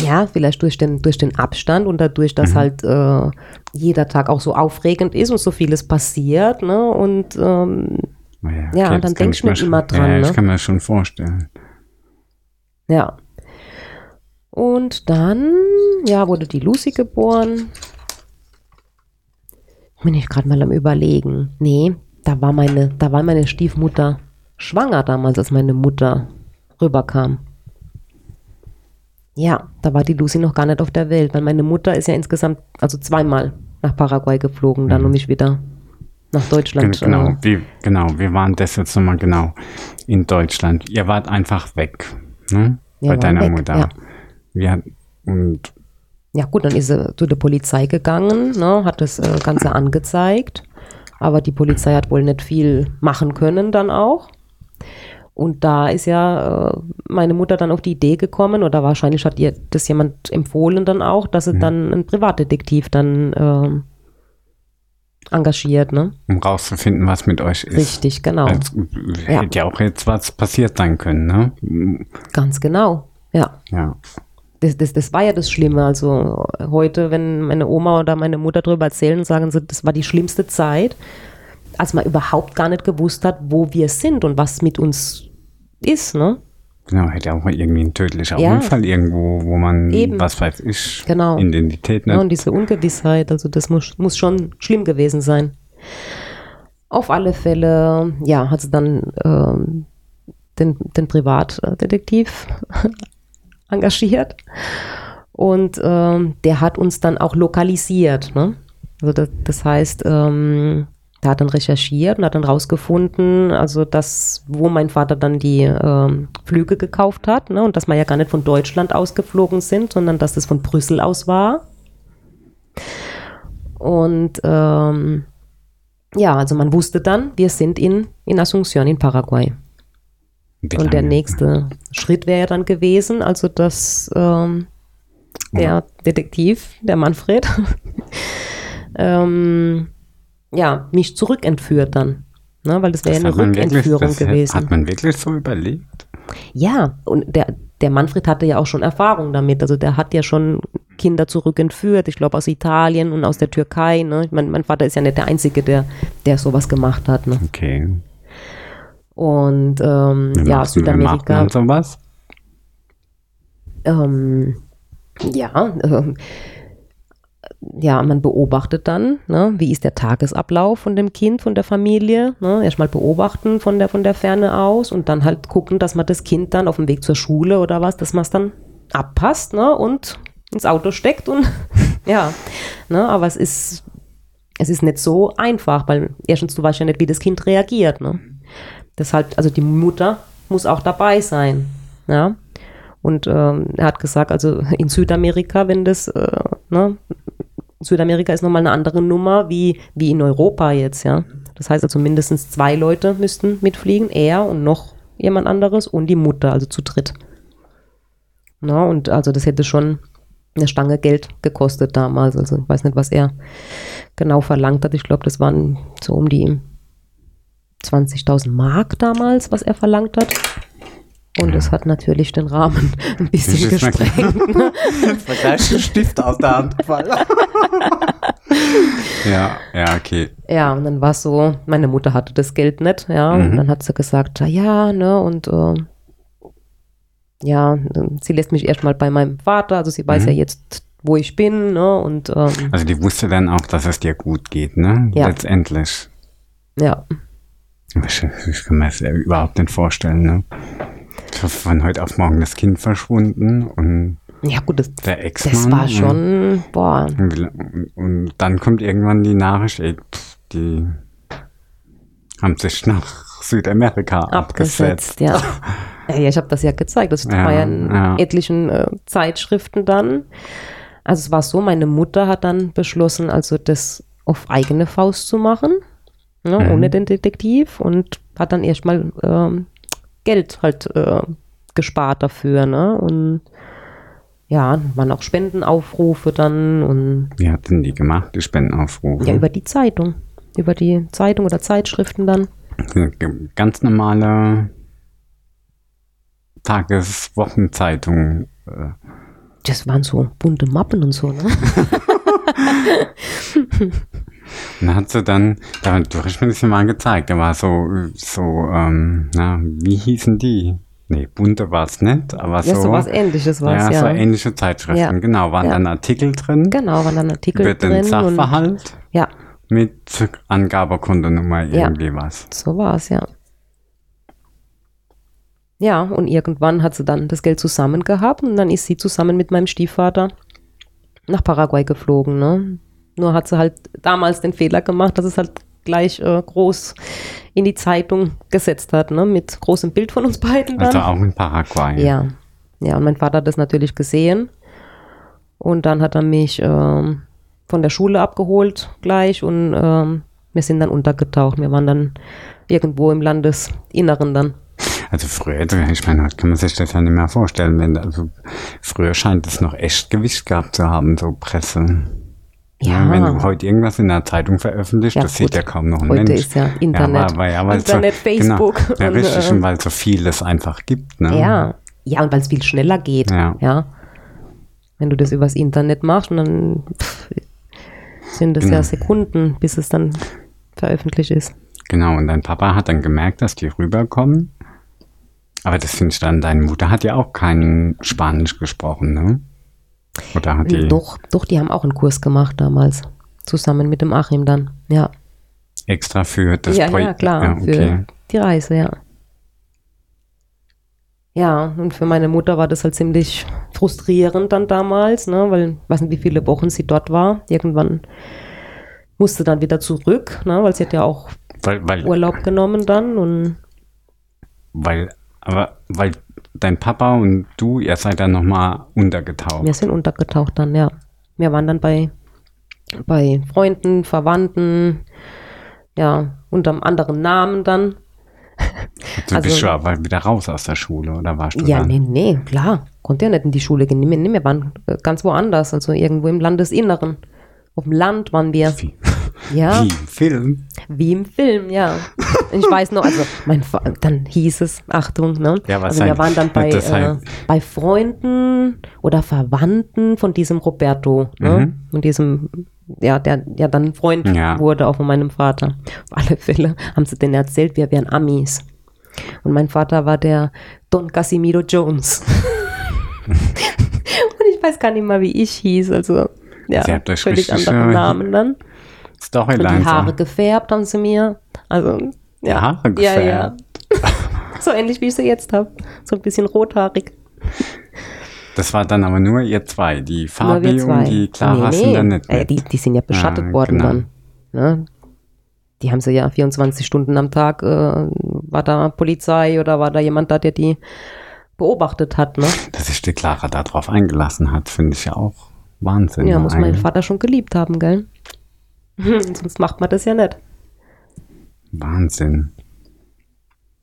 ja, vielleicht durch den, durch den Abstand und dadurch, dass halt äh, jeder Tag auch so aufregend ist und so vieles passiert, ne? Und ähm, Ja, okay, und dann das denkst du mir nicht immer dran, Ja, ne? ich kann mir schon vorstellen. Ja. Und dann, ja, wurde die Lucy geboren. Bin ich gerade mal am überlegen. Nee, da war meine, da war meine Stiefmutter schwanger damals, als meine Mutter rüberkam. Ja, da war die Lucy noch gar nicht auf der Welt, weil meine Mutter ist ja insgesamt, also zweimal nach Paraguay geflogen, dann um mich wieder nach Deutschland. Genau, Äh, wie, genau, wir waren das jetzt nochmal genau in Deutschland. Ihr wart einfach weg, ne? Wir Bei deiner weg, Mutter. ja. Wir, und Ja gut, dann ist sie zu der Polizei gegangen, ne, hat das äh, Ganze angezeigt, aber die Polizei hat wohl nicht viel machen können dann auch. Und da ist ja äh, meine Mutter dann auf die Idee gekommen, oder wahrscheinlich hat ihr das jemand empfohlen dann auch, dass sie dann einen Privatdetektiv dann ähm, engagiert, ne? Um rauszufinden, was mit euch ist. Richtig, genau. Als, Ja. Hätte ja auch jetzt was passiert sein können, ne? Ganz genau. Ja. Ja. Das, das, das war ja das Schlimme. Also heute, wenn meine Oma oder meine Mutter darüber erzählen, sagen sie, das war die schlimmste Zeit, als man überhaupt gar nicht gewusst hat, wo wir sind und was mit uns ist, ne? Genau, hätte auch mal irgendwie ein tödlicher Ja. Unfall irgendwo, wo man, Eben. was weiß ich, Genau. Identität Ja, nicht. und diese Ungewissheit, also das muss, muss schon schlimm gewesen sein. Auf alle Fälle, ja, hat sie dann ähm, den, den Privatdetektiv engagiert und ähm, der hat uns dann auch lokalisiert. Ne? Also das, das heißt, ähm, der hat dann recherchiert und hat dann rausgefunden, also dass, wo mein Vater dann die ähm, Flüge gekauft hat ne? und dass wir ja gar nicht von Deutschland ausgeflogen sind, sondern dass das von Brüssel aus war. Und ähm, ja, also man wusste dann, wir sind in, in Asunción in Paraguay. Und der nächste Schritt wäre ja dann gewesen, also dass ähm, der Detektiv, der Manfred, ähm, ja, mich zurückentführt dann. Ne, weil das wäre ja eine wirklich- Rückentführung gewesen. Hat man wirklich so überlegt? Ja, und der, der Manfred hatte ja auch schon Erfahrung damit. Also der hat ja schon Kinder zurückentführt, ich glaube aus Italien und aus der Türkei. Ne? Ich mein, mein Vater ist ja nicht der Einzige, der, der sowas gemacht hat. Ne? Okay. Und ähm, ja, macht- wie macht Südamerika. man sowas? Ähm, ja, ähm, ja, man beobachtet dann, ne, wie ist der Tagesablauf von dem Kind, von der Familie. Ne? Erstmal beobachten von der, von der Ferne aus und dann halt gucken, dass man das Kind dann auf dem Weg zur Schule oder was, dass man es dann abpasst ne, und ins Auto steckt und ja, ne, aber es ist, es ist nicht so einfach, weil erstens du weißt ja nicht, wie das Kind reagiert. Ne? Deshalb, also die Mutter muss auch dabei sein. Ja. Und ähm, er hat gesagt, also in Südamerika, wenn das, äh, ne, Südamerika ist nochmal eine andere Nummer wie, wie in Europa jetzt, ja. Das heißt also mindestens zwei Leute müssten mitfliegen, er und noch jemand anderes und die Mutter, also zu dritt. Na, und also das hätte schon eine Stange Geld gekostet damals. Also ich weiß nicht, was er genau verlangt hat. Ich glaube, das waren so um die 20.000 Mark damals, was er verlangt hat. Und es hat natürlich den Rahmen ein bisschen gesprengt. ne? Jetzt war gleich ein Stift aus der Hand gefallen. ja, ja, okay. Ja, und dann war es so, meine Mutter hatte das Geld nicht, ja, und Mhm. dann hat sie gesagt, ja, ja, ne, und äh, ja, sie lässt mich erstmal bei meinem Vater, also sie weiß Mhm. ja jetzt, wo ich bin, ne, und ähm, Also die wusste dann auch, dass es dir gut geht, ne? Ja. Letztendlich. ja, Ich, kann mir das überhaupt nicht vorstellen, ne? Von heute auf morgen das Kind verschwunden und ja gut, das, der Ex-Mann. das war und- schon, boah, Und, und dann kommt irgendwann die Nachricht, ey, pff, die haben sich nach Südamerika abgesetzt. abgesetzt, ja. ja, ich habe das ja gezeigt, das war ja in ja. etlichen äh, Zeitschriften dann. Also es war so, meine Mutter hat dann beschlossen, also das auf eigene Faust zu machen, ne, Mhm. ohne den Detektiv und hat dann erstmal ähm, Geld halt äh, gespart dafür, ne? Und ja, waren auch Spendenaufrufe dann und Wie hat denn die gemacht, die Spendenaufrufe? ja, über die Zeitung. Über die Zeitung oder Zeitschriften dann. Ganz normale Tageswochenzeitung. äh, Das waren so bunte Mappen und so, ne? Und dann hat sie dann, da, du hast mir das ja mal gezeigt, da war so, so, ähm, na, wie hießen die? Nee, bunte war es nicht, aber so. Ja, so was ähnliches war ja, es, ja. so ähnliche Zeitschriften, Ja. genau, waren Ja. dann Artikel drin Genau, waren dann Artikel über drin. den Sachverhalt Und, ja, mit Angabekontonummer Ja. irgendwie was. so war es, ja. Ja, und irgendwann hat sie dann das Geld zusammen gehabt und dann ist sie zusammen mit meinem Stiefvater nach Paraguay geflogen. Ne? Nur hat sie halt damals den Fehler gemacht, dass es halt gleich äh, groß in die Zeitung gesetzt hat, ne? mit großem Bild von uns beiden dann. Also auch in Paraguay. Ja, ja, und mein Vater hat das natürlich gesehen. Und dann hat er mich ähm, von der Schule abgeholt gleich und ähm, wir sind dann untergetaucht. Wir waren dann irgendwo im Landesinneren dann. Also früher, ich meine, heute kann man sich das ja nicht mehr vorstellen. Wenn, also früher scheint es noch echt Gewicht gehabt zu haben, so Presse. Ja. Wenn du heute irgendwas in der Zeitung veröffentlicht, Ja, das sieht gut. ja kaum noch ein Heute Mensch. ist ja Internet. Ja, aber, ja, weil Internet, so, Facebook Genau, ja, und, richtig, äh, und weil es so vieles einfach gibt. Ne? Ja. Ja, und weil es viel schneller geht. Ja. Wenn du das übers Internet machst, dann pff, sind es Genau. ja Sekunden, bis es dann veröffentlicht ist. Genau, und dein Papa hat dann gemerkt, dass die rüberkommen. Aber das finde ich dann, deine Mutter hat ja auch kein Spanisch gesprochen, ne? Oder hat die Doch, doch, die haben auch einen Kurs gemacht damals. Zusammen mit dem Achim dann. Ja. extra für das ja, Projekt? ja, klar. Ja, okay. Für die Reise, ja. Ja, und für meine Mutter war das halt ziemlich frustrierend dann damals, ne, weil ich weiß nicht, wie viele Wochen sie dort war. Irgendwann musste dann wieder zurück, ne, weil sie hat ja auch Weil, weil, Urlaub genommen dann und weil, aber, weil dein Papa und du, ihr seid dann nochmal untergetaucht. wir sind untergetaucht dann, ja. Wir waren dann bei, bei Freunden, Verwandten, ja, unter einem anderen Namen dann. Du bist also- schon aber wieder raus aus der Schule, oder warst du Ja, da? nee, nee, klar. Konnte ja nicht in die Schule gehen. Nee, nee, wir waren äh, ganz woanders, also irgendwo im Landesinneren. Auf dem Land waren wir. Wie, Ja, wie im Film? wie im Film, ja. Ich weiß noch, also mein Fa dann hieß es, Achtung, ne? Ja, was also wir waren dann bei, äh, bei Freunden oder Verwandten von diesem Roberto, ne? Mhm. Von diesem, ja, der ja dann Freund Ja. wurde, auch von meinem Vater. Auf alle Fälle haben sie denen erzählt, wir wären Amis. Und mein Vater war der Don Casimiro Jones. Und ich weiß gar nicht mal, wie ich hieß, also ja, völlig richtig, andere äh, Namen dann. Und Storyline. die Haare gefärbt haben sie mir. Also, ja. Haare Ja, gefärbt? ja. so ähnlich wie ich sie jetzt habe. So ein bisschen rothaarig. Das war dann aber nur ihr zwei. Die Fabi und die Clara nee, sind nee. dann nicht Äh, die, die sind ja beschattet Ja, worden genau. dann. Ne? Die haben sie ja 24 Stunden am Tag, äh, war da Polizei oder war da jemand da, der die beobachtet hat. Ne? Dass sich die Clara darauf eingelassen hat, finde ich ja auch Wahnsinn. Ja, muss mein eigentlich. Vater schon geliebt haben, gell? Sonst macht man das ja nicht. Wahnsinn.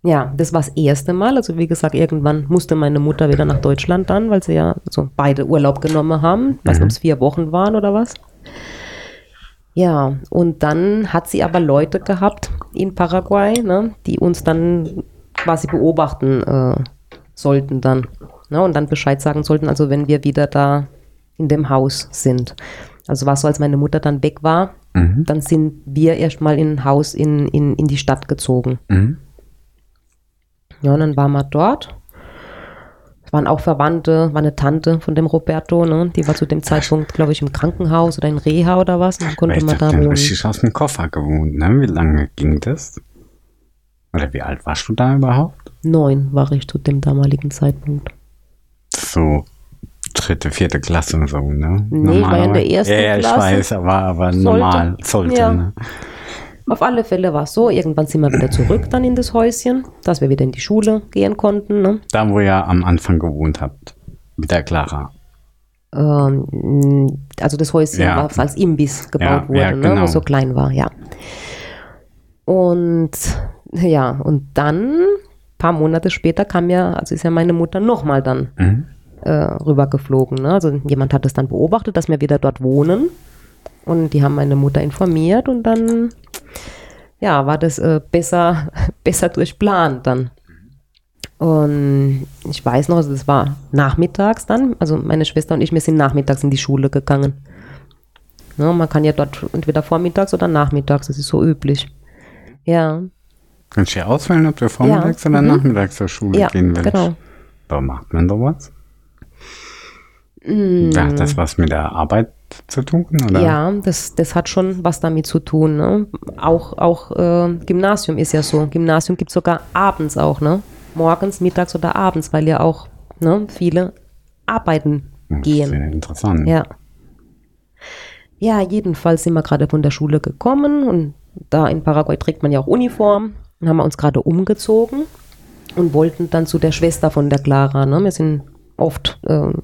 Ja, das war das erste Mal. Also wie gesagt, irgendwann musste meine Mutter wieder nach Deutschland dann, weil sie ja so beide Urlaub genommen haben. Ich weiß nicht, ob es vier Wochen waren oder was. Ja, und dann hat sie aber Leute gehabt in Paraguay, ne, die uns dann quasi beobachten äh, sollten dann. Ne, und dann Bescheid sagen sollten, also wenn wir wieder da in dem Haus sind. Also war so, als meine Mutter dann weg war, Mhm. dann sind wir erstmal in ein Haus in, in, in die Stadt gezogen. Mhm. Ja, und dann waren wir dort. Es waren auch Verwandte, war eine Tante von dem Roberto, ne? Die war zu dem Zeitpunkt, glaube ich, im Krankenhaus oder in Reha oder was. Und dann konnte ich man da wohnen. richtig aus dem Koffer gewohnt, ne? Wie lange ging das? Oder wie alt warst du da überhaupt? Neun war ich zu dem damaligen Zeitpunkt. So dritte, vierte Klasse und so, ne? Nee, ich war ja in der ersten ja, ja, ich Klasse. weiß, aber, aber Sollte. normal sollte, Ja. ne? Auf alle Fälle war es so, irgendwann sind wir wieder zurück dann in das Häuschen, dass wir wieder in die Schule gehen konnten. Ne? Da, wo ihr am Anfang gewohnt habt. Mit der Clara. Ähm, also das Häuschen Ja. war als Imbiss gebaut Ja, wurde, ja, ne? genau. wo es so klein war, ja. Und ja, und dann, ein paar Monate später, kam ja, also ist ja meine Mutter nochmal dann Mhm. Äh, rübergeflogen. Ne? Also jemand hat es dann beobachtet, dass wir wieder dort wohnen. Und die haben meine Mutter informiert und dann, ja, war das äh, besser, besser durchplant dann. Und ich weiß noch, also das war nachmittags dann, also meine Schwester und ich, wir sind nachmittags in die Schule gegangen. Ne, man kann ja dort entweder vormittags oder nachmittags, das ist so üblich. Ja, Kannst du ja auswählen, ob du vormittags oder mhm. nachmittags zur Schule ja, gehen willst. genau. Warum macht man sowas? Mm. Hat das was mit der Arbeit zu tun? Oder? Ja, das, das hat schon was damit zu tun. Ne? Auch, auch äh, Gymnasium ist ja so. Gymnasium gibt es sogar abends auch, ne? Morgens, mittags oder abends, weil ja auch ne, viele arbeiten Hm, gehen. Sehr interessant. Ja. Ja, jedenfalls sind wir gerade von der Schule gekommen und da in Paraguay trägt man ja auch Uniform. Dann haben wir uns gerade umgezogen und wollten dann zu der Schwester von der Clara. Ne? Wir sind oft ähm,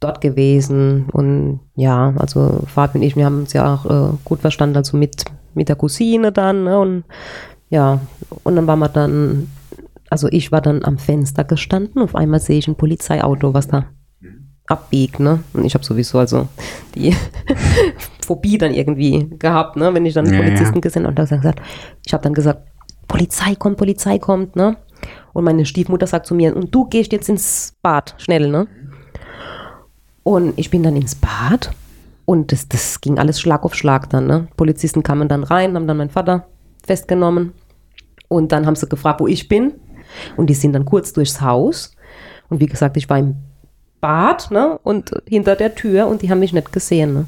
dort gewesen und ja, also Fabi und ich, wir haben uns ja auch äh, gut verstanden, also mit, mit der Cousine dann ne? und ja, und dann waren wir dann, also ich war dann am Fenster gestanden, auf einmal sehe ich ein Polizeiauto, was da abbiegt, ne? Und ich habe sowieso also die Phobie dann irgendwie gehabt, ne? Wenn ich dann einen Ja, Polizisten ja. gesehen habe und dann gesagt, ich habe dann gesagt, Polizei kommt, Polizei kommt, ne? Und meine Stiefmutter sagt zu mir, und du gehst jetzt ins Bad, schnell, ne? Und ich bin dann ins Bad und das, das ging alles Schlag auf Schlag dann, ne? Polizisten kamen dann rein, haben dann meinen Vater festgenommen und dann haben sie gefragt, wo ich bin. Und die sind dann kurz durchs Haus. Und wie gesagt, ich war im Bad, ne? Und hinter der Tür und die haben mich nicht gesehen, ne?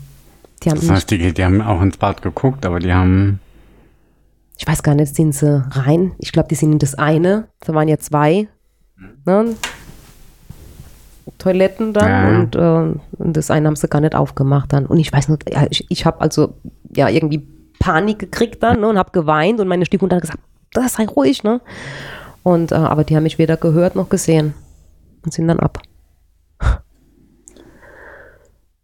Die haben Das heißt, die, die haben auch ins Bad geguckt, aber die haben. ich weiß gar nicht, sind sie rein? Ich glaube, die sind in das eine. Da waren ja zwei, ne? Toiletten dann Ja. und, äh, und das eine haben sie gar nicht aufgemacht dann. Und ich weiß nicht, ja, ich, ich habe also ja irgendwie Panik gekriegt dann ne, und habe geweint und meine Stiefmutter hat gesagt, das sei ruhig, ne? Und äh, aber die haben mich weder gehört noch gesehen und sind dann ab.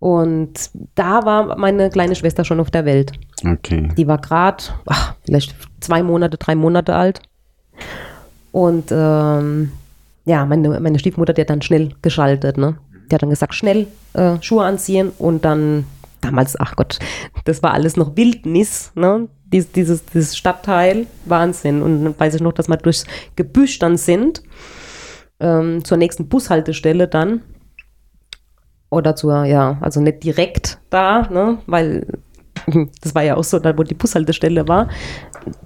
Und da war meine kleine Schwester schon auf der Welt. Okay. Die war gerade, vielleicht zwei Monate, drei Monate alt. Und ähm, ja, meine, meine Stiefmutter, die hat dann schnell geschaltet. Ne? Die hat dann gesagt, schnell äh, Schuhe anziehen und dann damals, ach Gott, das war alles noch Wildnis, ne? Dies, dieses, dieses Stadtteil, Wahnsinn. Und dann weiß ich noch, dass wir durchs Gebüsch dann sind, ähm, zur nächsten Bushaltestelle dann. Oder zur, ja, also nicht direkt da, ne? weil das war ja auch so, da wo die Bushaltestelle war,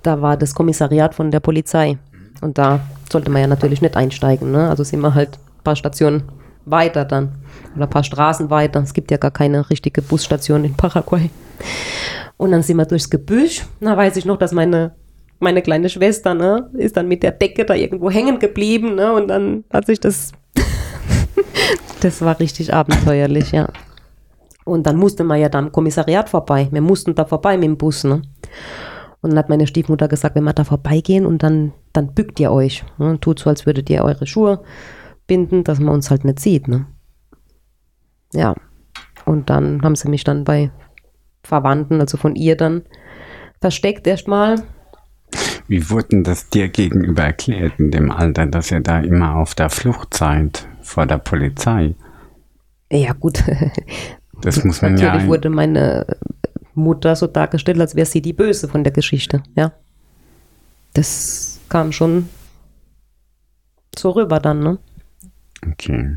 da war das Kommissariat von der Polizei. Und da sollte man ja natürlich nicht einsteigen. Ne? Also sind wir halt ein paar Stationen weiter dann. Oder ein paar Straßen weiter. Es gibt ja gar keine richtige Busstation in Paraguay. Und dann sind wir durchs Gebüsch. Da weiß ich noch, dass meine, meine kleine Schwester, ne, ist dann mit der Decke da irgendwo hängen geblieben, ne? Und dann hat sich das. das war richtig abenteuerlich, ja. Und dann musste man ja da am Kommissariat vorbei. Wir mussten da vorbei mit dem Bus, ne? Und dann hat meine Stiefmutter gesagt, wenn wir da vorbeigehen und dann, dann bückt ihr euch. Ne? Tut so, als würdet ihr eure Schuhe binden, dass man uns halt nicht sieht, ne? Ja. Und dann haben sie mich dann bei Verwandten, also von ihr dann versteckt erstmal. Wie wurden das dir gegenüber erklärt in dem Alter, dass ihr da immer auf der Flucht seid vor der Polizei? Ja, gut. Das muss man Natürlich ja. wurde meine Mutter so dargestellt, als wäre sie die Böse von der Geschichte, ja. Das kam schon so rüber dann, ne? Okay.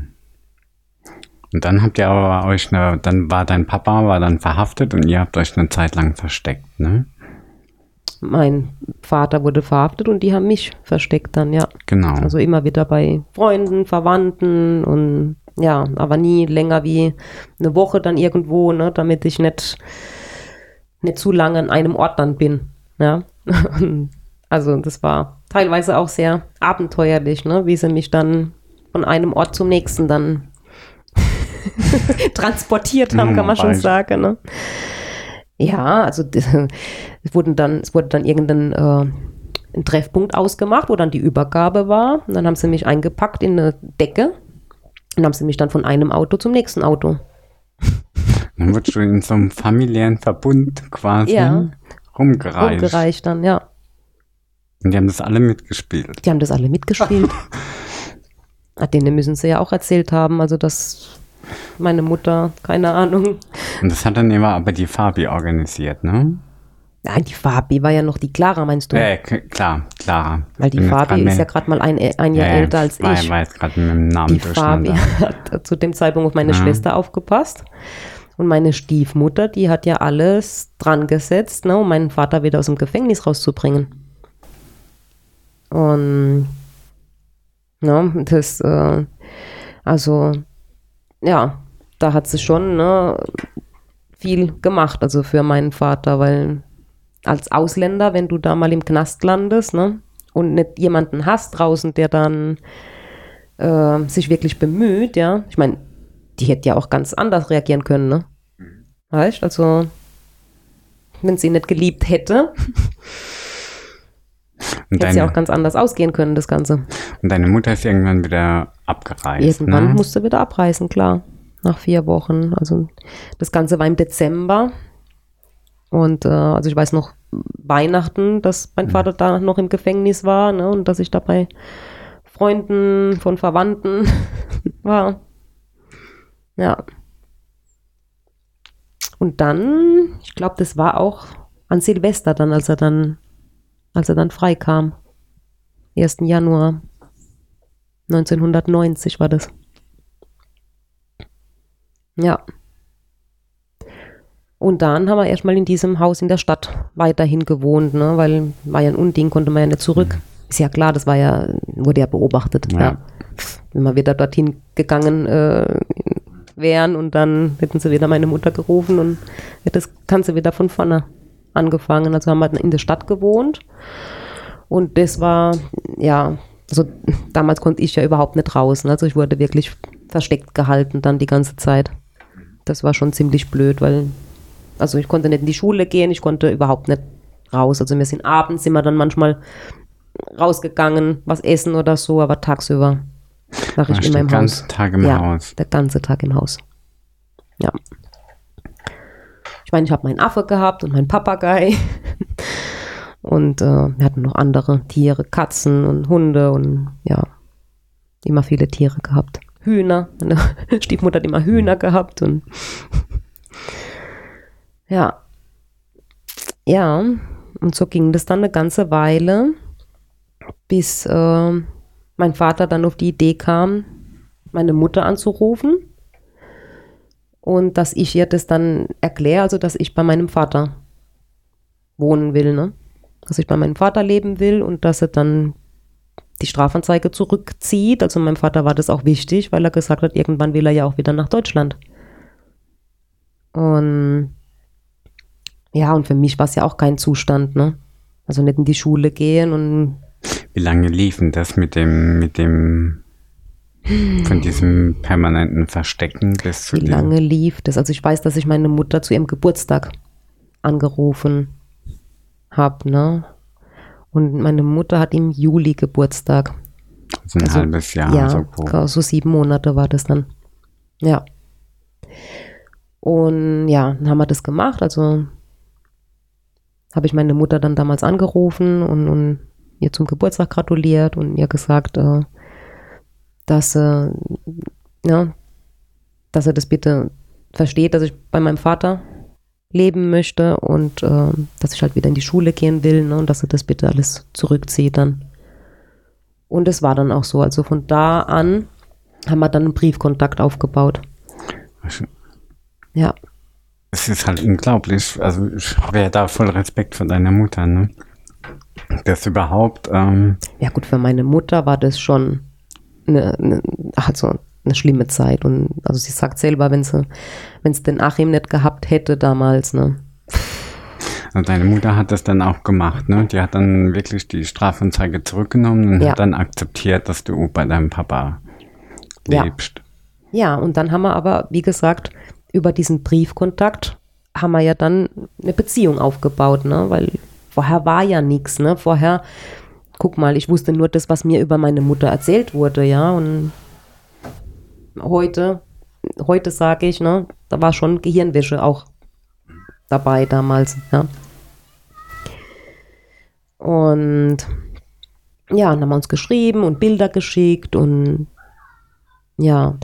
Und dann habt ihr aber euch eine, dann war dein Papa war dann verhaftet und ihr habt euch eine Zeit lang versteckt, ne? Mein Vater wurde verhaftet und die haben mich versteckt dann, ja. Genau. Also immer wieder bei Freunden, Verwandten und ja, aber nie länger wie eine Woche dann irgendwo, ne, damit ich nicht, nicht zu lange an einem Ort dann bin. Ja. Also das war teilweise auch sehr abenteuerlich, ne, wie sie mich dann von einem Ort zum nächsten dann transportiert haben, Hm, kann man schon sagen. Ne? Ja, also es wurden dann, es wurde dann irgendein äh, Treffpunkt ausgemacht, wo dann die Übergabe war. Und dann haben sie mich eingepackt in eine Decke und haben sie mich dann von einem Auto zum nächsten Auto. Dann wurdest du in so einem familiären Verbund quasi Ja. rumgereicht. Rumgereicht dann, ja. Und die haben das alle mitgespielt. Die haben das alle mitgespielt. Ah, Denen müssen sie ja auch erzählt haben, also dass meine Mutter, keine Ahnung. Und das hat dann immer aber die Fabi organisiert, ne? Nein, die Fabi war ja noch die Clara, meinst du? Äh, k- klar, klar. Weil die Fabi ist ja gerade mal ein, ein Jahr Ja, ja, älter als ich. war jetzt gerade mit dem Namen Die Fabi hat zu dem Zeitpunkt auf meine Ja. Schwester aufgepasst. Und meine Stiefmutter, die hat ja alles dran gesetzt, ne, um meinen Vater wieder aus dem Gefängnis rauszubringen. Und ja, das, äh, also, ja, da hat sie schon ne, viel gemacht, also für meinen Vater, weil als Ausländer, wenn du da mal im Knast landest, ne, und nicht jemanden hast draußen, der dann äh, sich wirklich bemüht, ja. Ich meine, die hätte ja auch ganz anders reagieren können, ne? Weißt also, wenn sie ihn nicht geliebt hätte, Und hätte es ja auch ganz anders ausgehen können, das Ganze. und deine Mutter ist irgendwann wieder abgereist, Irgendwann ne? musste wieder abreisen, klar. Nach vier Wochen. Also das Ganze war im Dezember. Und äh, also ich weiß noch Weihnachten, dass mein Vater da noch im Gefängnis war, ne? Und dass ich da bei Freunden von Verwandten war. Ja. Und dann, ich glaube, das war auch an Silvester dann, als er dann, als er dann freikam. 1. Januar 1990 war das. Ja. Und dann haben wir erstmal in diesem Haus in der Stadt weiterhin gewohnt, ne? weil war ja ein Unding, konnte man ja nicht zurück. Ist ja klar, das war ja, wurde ja beobachtet. Ja. Ja. Wenn wir wieder dorthin gegangen äh, wären und dann hätten sie wieder meine Mutter gerufen und hätte das Ganze wieder von vorne angefangen. Also haben wir in der Stadt gewohnt und das war, ja, also damals konnte ich ja überhaupt nicht raus. ne? Also ich wurde wirklich versteckt gehalten dann die ganze Zeit. Das war schon ziemlich blöd, weil, also ich konnte nicht in die Schule gehen, ich konnte überhaupt nicht raus. Also wir sind abends immer dann manchmal rausgegangen, was essen oder so, aber tagsüber war ich Warst immer den im ganzen Haus. Tag im ja, Haus. der ganze Tag im Haus. Ja. Ich meine, ich habe meinen Affe gehabt und meinen Papagei. Und äh, wir hatten noch andere Tiere, Katzen und Hunde und ja, immer viele Tiere gehabt. Hühner. Meine Stiefmutter hat immer Hühner gehabt und ja. Ja, und so ging das dann eine ganze Weile, bis äh, mein Vater dann auf die Idee kam, meine Mutter anzurufen und dass ich ihr das dann erkläre, also dass ich bei meinem Vater wohnen will, ne? Dass ich bei meinem Vater leben will und dass er dann die Strafanzeige zurückzieht. Also meinem Vater war das auch wichtig, weil er gesagt hat, irgendwann will er ja auch wieder nach Deutschland. Und ja, und für mich war es ja auch kein Zustand, ne? Also nicht in die Schule gehen und Wie lange lief denn das mit dem, mit dem, von diesem permanenten Verstecken bis zu Wie lange lief das? Also ich weiß, dass ich meine Mutter zu ihrem Geburtstag angerufen habe, ne? Und meine Mutter hat im Juli Geburtstag. so ein also, halbes Jahr, ja, so grob. genau, so sieben Monate war das dann. Ja. Und ja, dann haben wir das gemacht. Also habe ich meine Mutter dann damals angerufen und, und ihr zum Geburtstag gratuliert und ihr gesagt, äh, dass, äh, ja, dass er das bitte versteht, dass ich bei meinem Vater leben möchte und äh, dass ich halt wieder in die Schule gehen will ne, und dass er das bitte alles zurückzieht dann. Und es war dann auch so. Also von da an haben wir dann einen Briefkontakt aufgebaut. Ja, Es ist halt unglaublich. Also ich habe ja da voll Respekt vor deiner Mutter, ne? Das überhaupt, ähm, ja gut, für meine Mutter war das schon eine, eine, also eine schlimme Zeit. Und also sie sagt selber, wenn sie, wenn sie den Achim nicht gehabt hätte damals, ne? also deine Mutter hat das dann auch gemacht, ne? Die hat dann wirklich die Strafanzeige zurückgenommen und Ja. hat dann akzeptiert, dass du bei deinem Papa Ja. lebst. Ja, und dann haben wir aber, wie gesagt, über diesen Briefkontakt haben wir ja dann eine Beziehung aufgebaut, ne? Weil vorher war ja nichts, ne? Vorher, guck mal, ich wusste nur das, was mir über meine Mutter erzählt wurde, ja. Und heute, heute sage ich, ne, da war schon Gehirnwäsche auch dabei damals, ja. Und ja, dann haben wir uns geschrieben und Bilder geschickt und ja,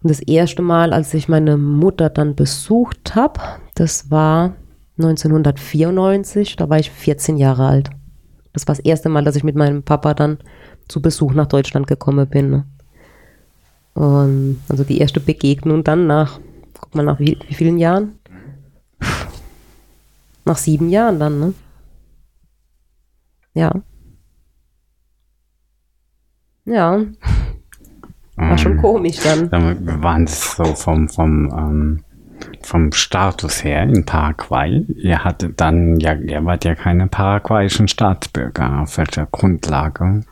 und das erste Mal, als ich meine Mutter dann besucht habe, das war 1994, da war ich 14 Jahre alt. Das war das erste Mal, dass ich mit meinem Papa dann zu Besuch nach Deutschland gekommen bin. Ne? Und also die erste Begegnung dann nach, guck mal, nach wie, wie vielen Jahren? Nach sieben Jahren dann, ne? Ja. Ja, war schon Ähm, komisch dann. Dann waren das so vom, vom, ähm, vom Status her in Paraguay. Ihr hattet dann, ja, ihr wart ja keine paraguayischen Staatsbürger. Auf welcher Grundlage?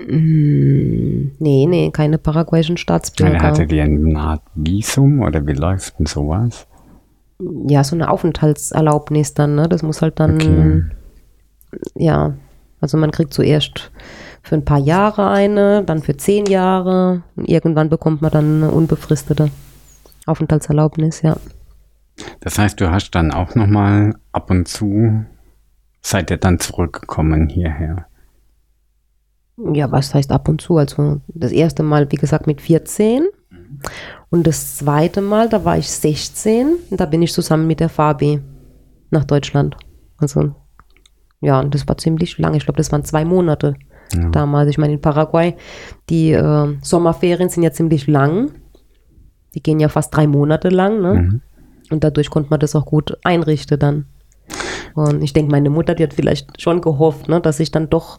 Mm, Nee, nee, keine paraguayischen Staatsbürger. hattet ihr eine Art Visum oder wie läuft denn sowas? Ja, so eine Aufenthaltserlaubnis dann, ne? Das muss halt dann, Okay. ja, also man kriegt zuerst für ein paar Jahre eine, dann für zehn Jahre und irgendwann bekommt man dann eine unbefristete Aufenthaltserlaubnis, ja. Das heißt, du hast dann auch nochmal ab und zu, seid ihr dann zurückgekommen hierher? Ja, was heißt ab und zu? Also das erste Mal, wie gesagt, mit 14 Und das zweite Mal, da war ich 16, und da bin ich zusammen mit der Fabi nach Deutschland. Also, ja, und das war ziemlich lange. Ich glaube, das waren zwei Monate Ja. damals. Ich meine, in Paraguay, die äh, Sommerferien sind ja ziemlich lang. Die gehen ja fast drei Monate lang, ne? Mhm. Und dadurch konnte man das auch gut einrichten dann. Und ich denke, meine Mutter, die hat vielleicht schon gehofft, ne, dass ich dann doch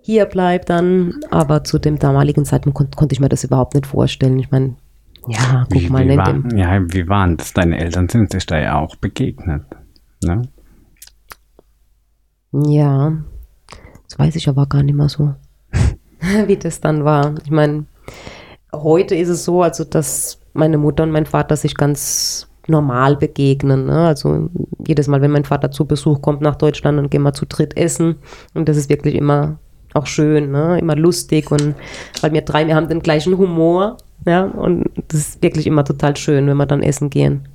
hier bleibe dann. Aber zu dem damaligen Zeitpunkt kon konnte ich mir das überhaupt nicht vorstellen. Ich meine, ja, guck Wie, mal, wie, nennt war, dem. ja, wie waren das? Deine Eltern sind sich da ja auch begegnet. Ne? Ja, das weiß ich aber gar nicht mehr so, wie das dann war. Ich meine, heute ist es so, also dass meine Mutter und mein Vater sich ganz normal begegnen. Ne? Also jedes Mal, wenn mein Vater zu Besuch kommt nach Deutschland, dann gehen wir zu dritt essen. Und das ist wirklich immer auch schön, ne? immer lustig. Und weil wir drei, wir haben den gleichen Humor. Ja? Und das ist wirklich immer total schön, wenn wir dann essen gehen.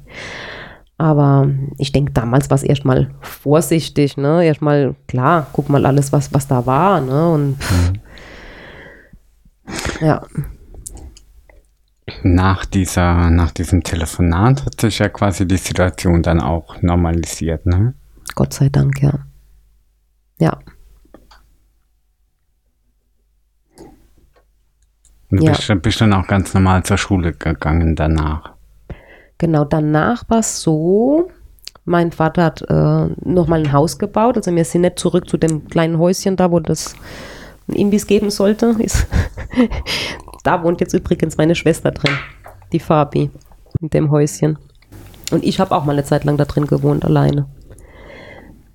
Aber ich denke, damals war es erstmal vorsichtig, ne? Erstmal, klar, guck mal alles, was, was da war, ne? Und ja, Nach, dieser, nach diesem Telefonat hat sich ja quasi die Situation dann auch normalisiert. Ne? Gott sei Dank, ja. Ja, Und du Ja. bist, bist dann auch ganz normal zur Schule gegangen danach. genau. Danach war es so, mein Vater hat äh, nochmal ein Haus gebaut. Also wir sind nicht zurück zu dem kleinen Häuschen da, wo das ein Imbiss geben sollte. Da wohnt jetzt übrigens meine Schwester drin, die Fabi, in dem Häuschen. Und ich habe auch mal eine Zeit lang da drin gewohnt, alleine.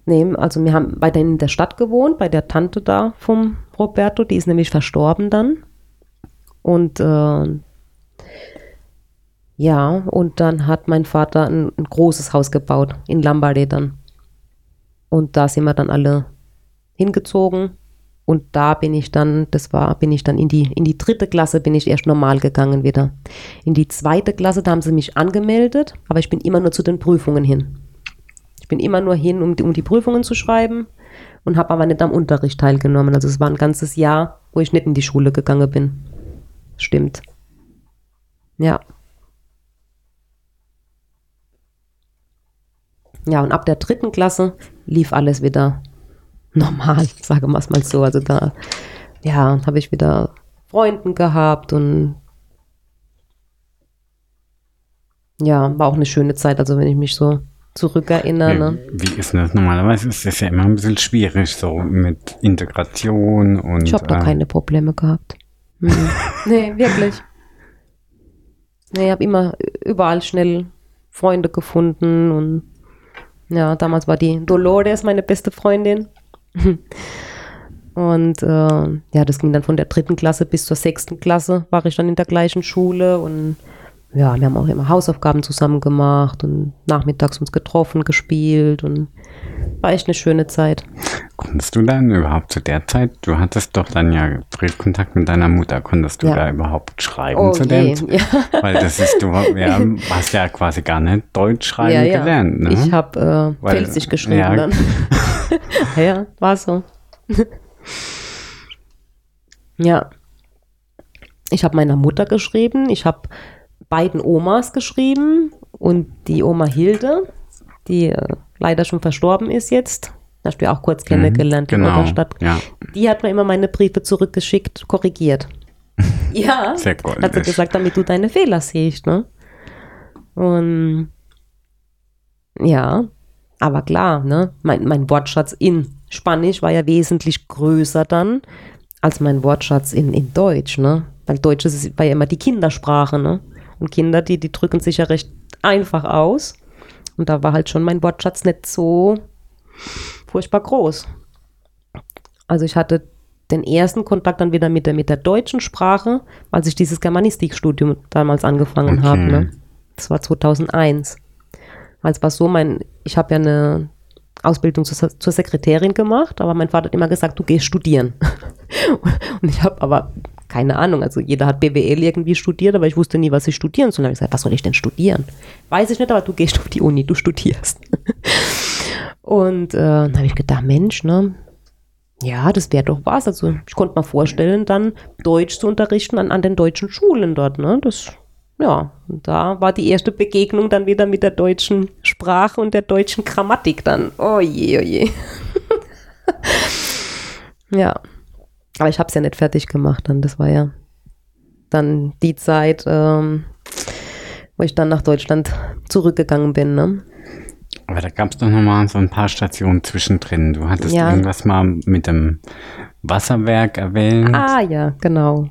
Nee, also wir haben weiterhin in der Stadt gewohnt, bei der Tante da vom Roberto, die ist nämlich verstorben dann. Und äh, ja, und dann hat mein Vater ein, ein großes Haus gebaut in Lombardy dann. Und da sind wir dann alle hingezogen. Und da bin ich dann, das war, bin ich dann in die, in die dritte Klasse, bin ich erst normal gegangen wieder. In die zweite Klasse, da haben sie mich angemeldet, aber ich bin immer nur zu den Prüfungen hin. Ich bin immer nur hin, um die, um die Prüfungen zu schreiben und habe aber nicht am Unterricht teilgenommen. Also es war ein ganzes Jahr, wo ich nicht in die Schule gegangen bin. Stimmt. Ja. Ja, und ab der dritten Klasse lief alles wieder normal, sagen wir es mal so. Also da, ja, habe ich wieder Freunden gehabt und ja, war auch eine schöne Zeit. Also wenn ich mich so zurückerinnere. Ne? Wie, ist das normalerweise? Ist das ja immer ein bisschen schwierig, so mit Integration und. Ich habe da äh, keine Probleme gehabt. Mhm. nee, wirklich. Nee, ich habe immer überall schnell Freunde gefunden und ja, damals war die Dolores meine beste Freundin. Und äh, ja, das ging dann von der dritten Klasse bis zur sechsten Klasse, war ich dann in der gleichen Schule und ja, wir haben auch immer Hausaufgaben zusammen gemacht und nachmittags uns getroffen, gespielt und war echt eine schöne Zeit. Konntest du dann überhaupt zu der Zeit, du hattest doch dann ja Briefkontakt mit deiner Mutter, konntest du Ja. da überhaupt schreiben Oh zu je, dem? ja. Weil das ist, du ja, hast ja quasi gar nicht Deutsch schreiben gelernt, ne? Ich habe äh, Pfälzisch geschrieben ja. dann. ja, war so. ja. Ich habe meiner Mutter geschrieben, ich habe beiden Omas geschrieben und die Oma Hilde, die äh, leider schon verstorben ist jetzt, hast du ja auch kurz kennengelernt in genau, Otterstadt, ja. die hat mir immer meine Briefe zurückgeschickt, korrigiert. ja, Sehr hat sie gesagt, damit du deine Fehler siehst, ne? Und ja, aber klar, ne? Mein, mein Wortschatz in Spanisch war ja wesentlich größer dann als mein Wortschatz in, in Deutsch, ne? Weil Deutsch ist, war ja immer die Kindersprache, ne? Und Kinder, die, die drücken sich ja recht einfach aus. Und da war halt schon mein Wortschatz nicht so furchtbar groß. Also ich hatte den ersten Kontakt dann wieder mit der, mit der deutschen Sprache, als ich dieses Germanistikstudium damals angefangen Okay. habe. Ne? Das war 2001. Weil es war so, mein, ich habe ja eine Ausbildung zur, zur Sekretärin gemacht, aber mein Vater hat immer gesagt, du gehst studieren. Und ich habe aber keine Ahnung, also jeder hat BWL irgendwie studiert, aber ich wusste nie, was ich studieren soll. Da habe ich gesagt, was soll ich denn studieren? Weiß ich nicht, aber du gehst auf die Uni, du studierst. Und äh, dann habe ich gedacht, Mensch, ne, ja, das wäre doch was. Also ich konnte mir vorstellen, dann Deutsch zu unterrichten an, an den deutschen Schulen dort, ne? Das ja, und da war die erste Begegnung dann wieder mit der deutschen Sprache und der deutschen Grammatik dann. Oh je, oh je. ja. Aber ich habe es ja nicht fertig gemacht dann. Das war ja dann die Zeit, ähm, wo ich dann nach Deutschland zurückgegangen bin. Ne? Aber da gab es doch nochmal so ein paar Stationen zwischendrin. Du hattest ja. irgendwas mal mit dem Wasserwerk erwähnt. Ah ja, genau.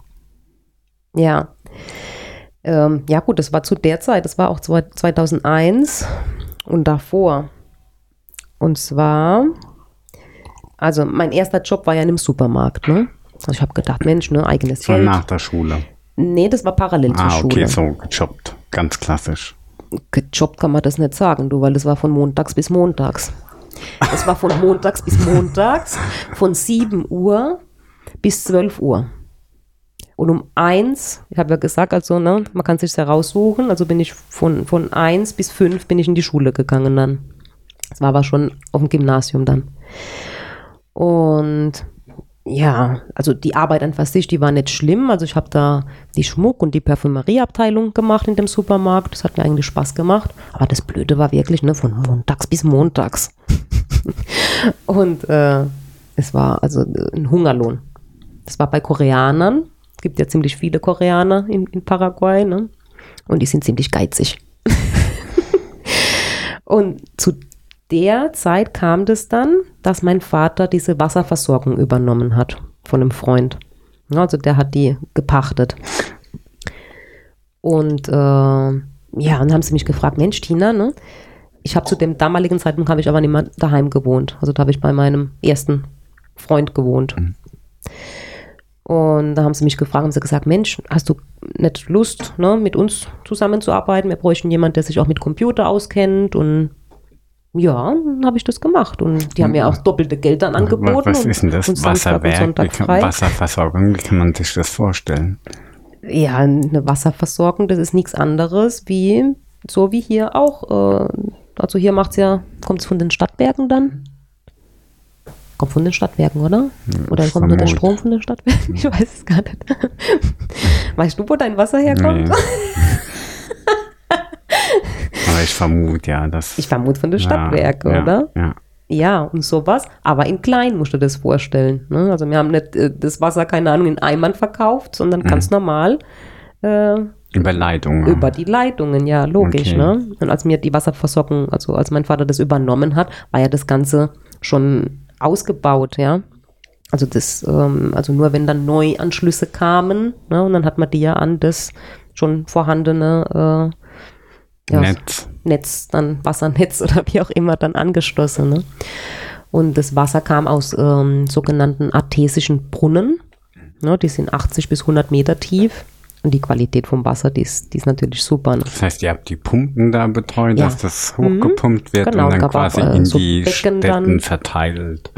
Ja. Ähm, ja gut, das war zu der Zeit, das war auch 2001 und davor. Und zwar, also mein erster Job war ja in einem Supermarkt. Ne? Also ich habe gedacht, Mensch, ne, eigenes Geld. nach der Schule. Nee, das war parallel ah, zur okay, Schule. so gejobbt. Ganz klassisch. Gejobbt kann man das nicht sagen, du, weil das war von montags bis montags. Das war von montags bis montags, von 7 Uhr bis 12 Uhr. Und um eins, ich habe ja gesagt, also, ne, man kann sich heraussuchen, also bin ich von, von eins bis fünf bin ich in die Schule gegangen dann. Das war aber schon auf dem Gymnasium dann. Und ja, also die Arbeit an sich, die war nicht schlimm. Also ich habe da die Schmuck- und die Parfümerieabteilung gemacht in dem Supermarkt. Das hat mir eigentlich Spaß gemacht. Aber das Blöde war wirklich, ne, von montags bis montags. und äh, es war also ein Hungerlohn. Das war bei Koreanern. Es gibt ja ziemlich viele Koreaner in, in Paraguay, ne? Und die sind ziemlich geizig. und zu der Zeit kam das dann, dass mein Vater diese Wasserversorgung übernommen hat von einem Freund. Also der hat die gepachtet. Und äh, ja, dann haben sie mich gefragt, Mensch, Tina, ne? Ich habe zu dem damaligen Zeitpunkt habe ich aber nicht mehr daheim gewohnt. Also da habe ich bei meinem ersten Freund gewohnt. Mhm. Und da haben sie mich gefragt, haben sie gesagt, Mensch, hast du nicht Lust, ne, mit uns zusammenzuarbeiten? Wir bräuchten jemanden, der sich auch mit Computer auskennt und ja, dann habe ich das gemacht und die haben mir auch doppelte Geld dann angeboten. Was ist denn das? Wasserwerk, Wasserversorgung, wie kann man sich das vorstellen? Ja, eine Wasserversorgung, das ist nichts anderes wie, so wie hier auch, äh, also hier macht es ja, kommt es von den Stadtwerken dann? Kommt von den Stadtwerken, oder? Oder kommt nur der Strom von den Stadtwerken? Ich weiß es gar nicht. weißt du, wo dein Wasser herkommt? Nee. Aber ich vermute, ja, dass. Ich vermute von den Stadtwerken, ja, oder? Ja. Ja, und sowas. Aber in klein musst du das vorstellen. Ne? Also wir haben nicht äh, das Wasser, keine Ahnung, in Eimern verkauft, sondern mhm. ganz normal. Äh, über Leitungen. Über die Leitungen, ja, logisch. Okay. Ne? Und als mir die Wasserversorgung, also als mein Vater das übernommen hat, war ja das Ganze schon ausgebaut, ja. Also das, ähm, also nur wenn dann Neuanschlüsse kamen, ne, und dann hat man die ja an das schon vorhandene äh, ja, Netz. Netz, dann Wassernetz oder wie auch immer dann angeschlossen. Ne? Und das Wasser kam aus ähm, sogenannten artesischen Brunnen. Ne? Die sind 80 bis 100 Meter tief. Und die Qualität vom Wasser, die ist, die ist natürlich super. Ne? Das heißt, ihr habt die Pumpen da betreut, ja. dass das hochgepumpt wird genau, und dann quasi auch, äh, in so die Becken Städten dann, verteilt.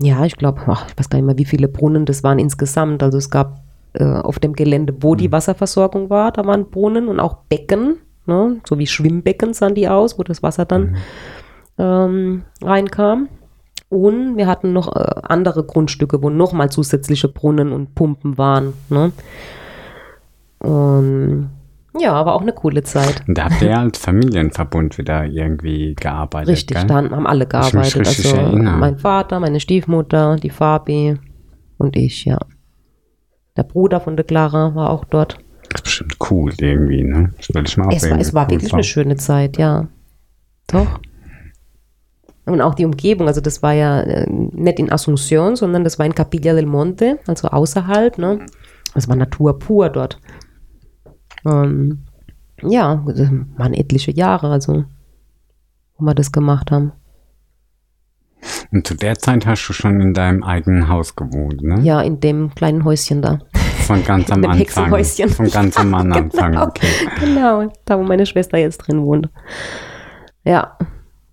Ja, ich glaube, ich weiß gar nicht mehr, wie viele Brunnen das waren insgesamt. Also es gab äh, auf dem Gelände, wo die mhm. Wasserversorgung war, da waren Brunnen und auch Becken Ne? So wie Schwimmbecken sahen die aus, wo das Wasser dann mhm. ähm, reinkam. Und wir hatten noch äh, andere Grundstücke, wo nochmal zusätzliche Brunnen und Pumpen waren. Ne? Und ja, aber auch eine coole Zeit. Da habt ihr ja als Familienverbund wieder irgendwie gearbeitet. Richtig, gell? da haben alle gearbeitet. also erinnern. mein Vater, meine Stiefmutter, die Fabi und ich, ja. Der Bruder von der Clara war auch dort. Das ist bestimmt cool irgendwie, ne? Stell ich mal es war, es war cool wirklich eine schöne Zeit, ja. Doch. Und auch die Umgebung, also das war ja äh, nicht in Asunción, sondern das war in Capilla del Monte, also außerhalb, ne? Das war Natur pur dort. Ähm, ja, das waren etliche Jahre, also, wo wir das gemacht haben. Und zu der Zeit hast du schon in deinem eigenen Haus gewohnt, ne? Ja, in dem kleinen Häuschen da. Von ganz am Anfang. Von ganz am Anfang. genau, okay. genau, da wo meine Schwester jetzt drin wohnt. Ja,